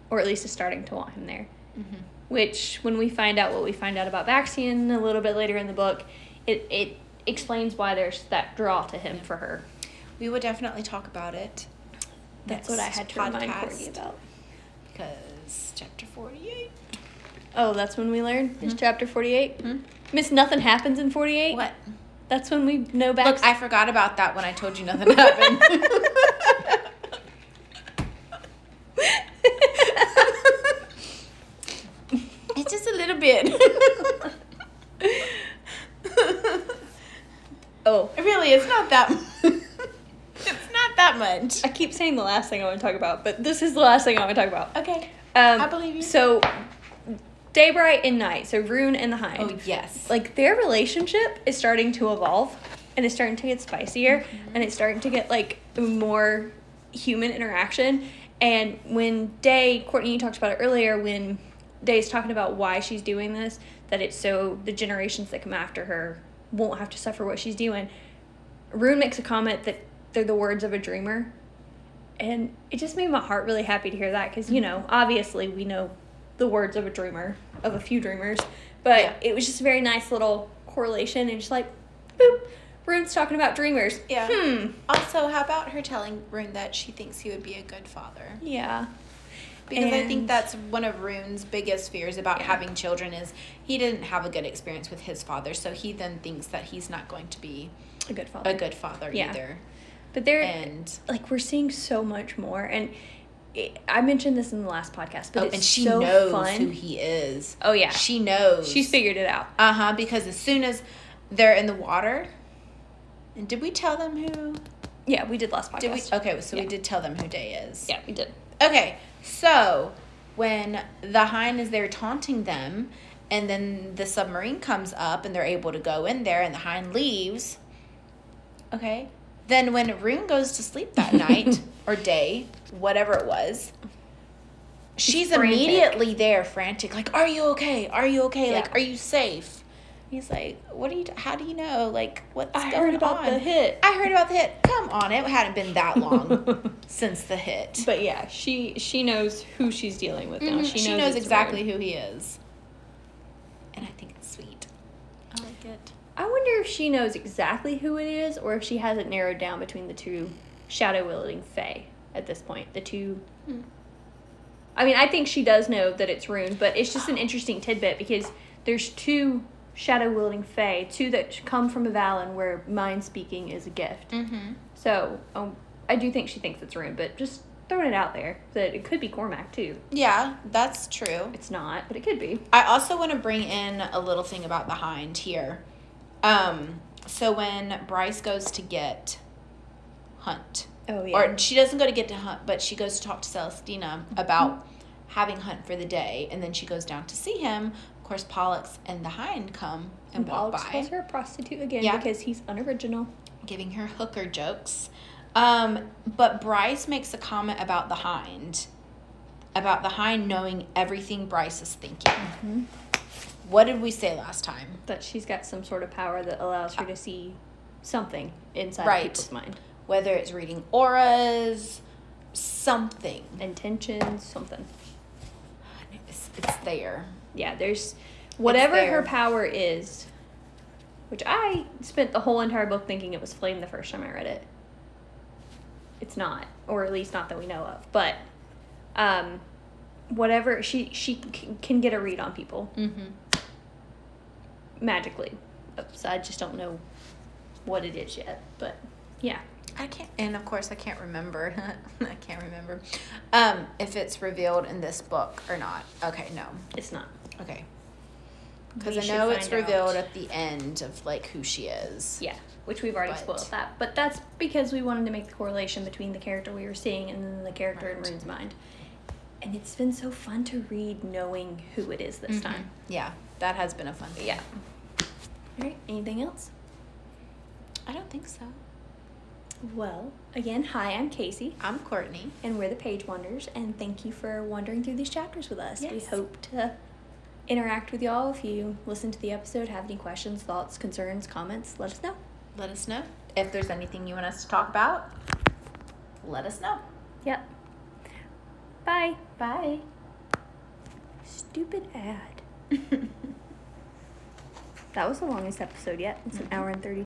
or at least is starting to want him there. Mm-hmm. Which, when we find out what we find out about Baxian a little bit later in the book, it it explains why there's that draw to him for her. We would definitely talk about it. That's what I had to remind podcast, Cordy about. Because chapter 48. Oh, that's when we learn. It's chapter forty-eight. Mhm. Miss Nothing happens in forty-eight. What? That's when we know Bax. Look, I forgot about that when I told you nothing happened. it's just a little bit. oh, really, it's not that. it's not that much. I keep saying the last thing I want to talk about, but this is the last thing I want to talk about. Okay. Um, I believe you. So, Daybright and Night, so Ruhn and the Hind. Oh yes. like their relationship is starting to evolve and it's starting to get spicier and it's starting to get like more human interaction and when day courtney you talked about it earlier when day's talking about why she's doing this that it's so the generations that come after her won't have to suffer what she's doing. Ruhn makes a comment that they're the words of a dreamer. And it just made my heart really happy to hear that because you know obviously we know the words of a dreamer of a few dreamers. But Yeah. it was just a very nice little correlation and just like boop Ruhn's talking about dreamers. Yeah. hmm. Also, how about her telling Ruhn that she thinks he would be a good father? yeah Because I think that's one of Ruhn's biggest fears about Yeah. having children is he didn't have a good experience with his father, so he then thinks that he's not going to be a good father a good father Yeah. either. but they're And like we're seeing so much more and it, i mentioned this in the last podcast but oh, and she so knows fun who he is. oh yeah She knows. she's figured it out Uh huh. Because as soon as they're in the water, and did we tell them who? yeah we did last podcast Did we? Okay, so we did tell them who Day is. yeah we did Okay, So when the hind is there taunting them, and then the submarine comes up and they're able to go in there, and the hind leaves. Okay. Then when Ruhn goes to sleep that night or day, whatever it was, she's frantic. immediately there, frantic, like, "Are you okay? Are you okay? Like, are you safe?" He's like, "What are you? How do you know? Like, what's I going heard about on?" the hit. I heard about the hit. Come on, it hadn't been that long since the hit. But yeah, she she knows who she's dealing with now. Mhm, She she knows, knows, exactly Ruhn. who he is, and I think it's sweet. I like it. I wonder if she knows exactly who it is, or if she has it narrowed down between the two shadow wielding Fae at this point. The two. Hmm. I mean, I think she does know that it's Ruhn, but it's just an interesting tidbit because there's two shadow wielding Fae, two that come from Avallen where mind speaking is a gift. Mm-hmm. So um, I do think she thinks it's Ruhn, but just throwing it out there that it could be Cormac too. Yeah, that's true. It's not, but it could be. I also want to bring in a little thing about the hind here. Um, so when Bryce goes to get Hunt, Oh or she doesn't go to get to Hunt, but she goes to talk to Celestina about having Hunt for the day, and then she goes down to see him. Of course, Pollux and the hind come and, and walk Pollux by. calls her a prostitute again Yeah. because he's unoriginal. giving her hooker jokes. Um, but Bryce makes a comment about the hind, about the hind knowing everything Bryce is thinking. Mm-hmm. What did we say last time? that she's got some sort of power that allows her to see something inside Right. people's mind. Whether it's reading auras, something. Intentions, something. It's, it's there. Yeah, there's whatever there. her power is, which I spent the whole entire book thinking it was flame the first time I read it. It's not, or at least not that we know of. But um, whatever she she c- can get a read on people Mm-hmm. magically. So I just don't know what it is yet. But yeah, I can't, and of course, I can't remember. I can't remember um, if it's revealed in this book or not. Okay, no. it's not. Okay. Because I know it's find out. revealed at the end of like who she is. Yeah, which we've already But- spoiled that. But that's because we wanted to make the correlation between the character we were seeing and then the character in Right. Ruhn's mind. And it's been so fun to read knowing who it is this Mhm. time. Yeah, that has been a fun thing. Yeah. All right, anything else? I don't think so. Well, again, hi, I'm Kasee, I'm Courtney. and we're the Page Wanderers, and thank you for wandering through these chapters with us. We hope to interact with y'all. If you listen to the episode, have any questions, thoughts, concerns, comments, let us know. Let us know if there's anything you want us to talk about. Let us know. Yep. Bye. Bye. Stupid ad. That was the longest episode yet. It's an mm-hmm. hour and 30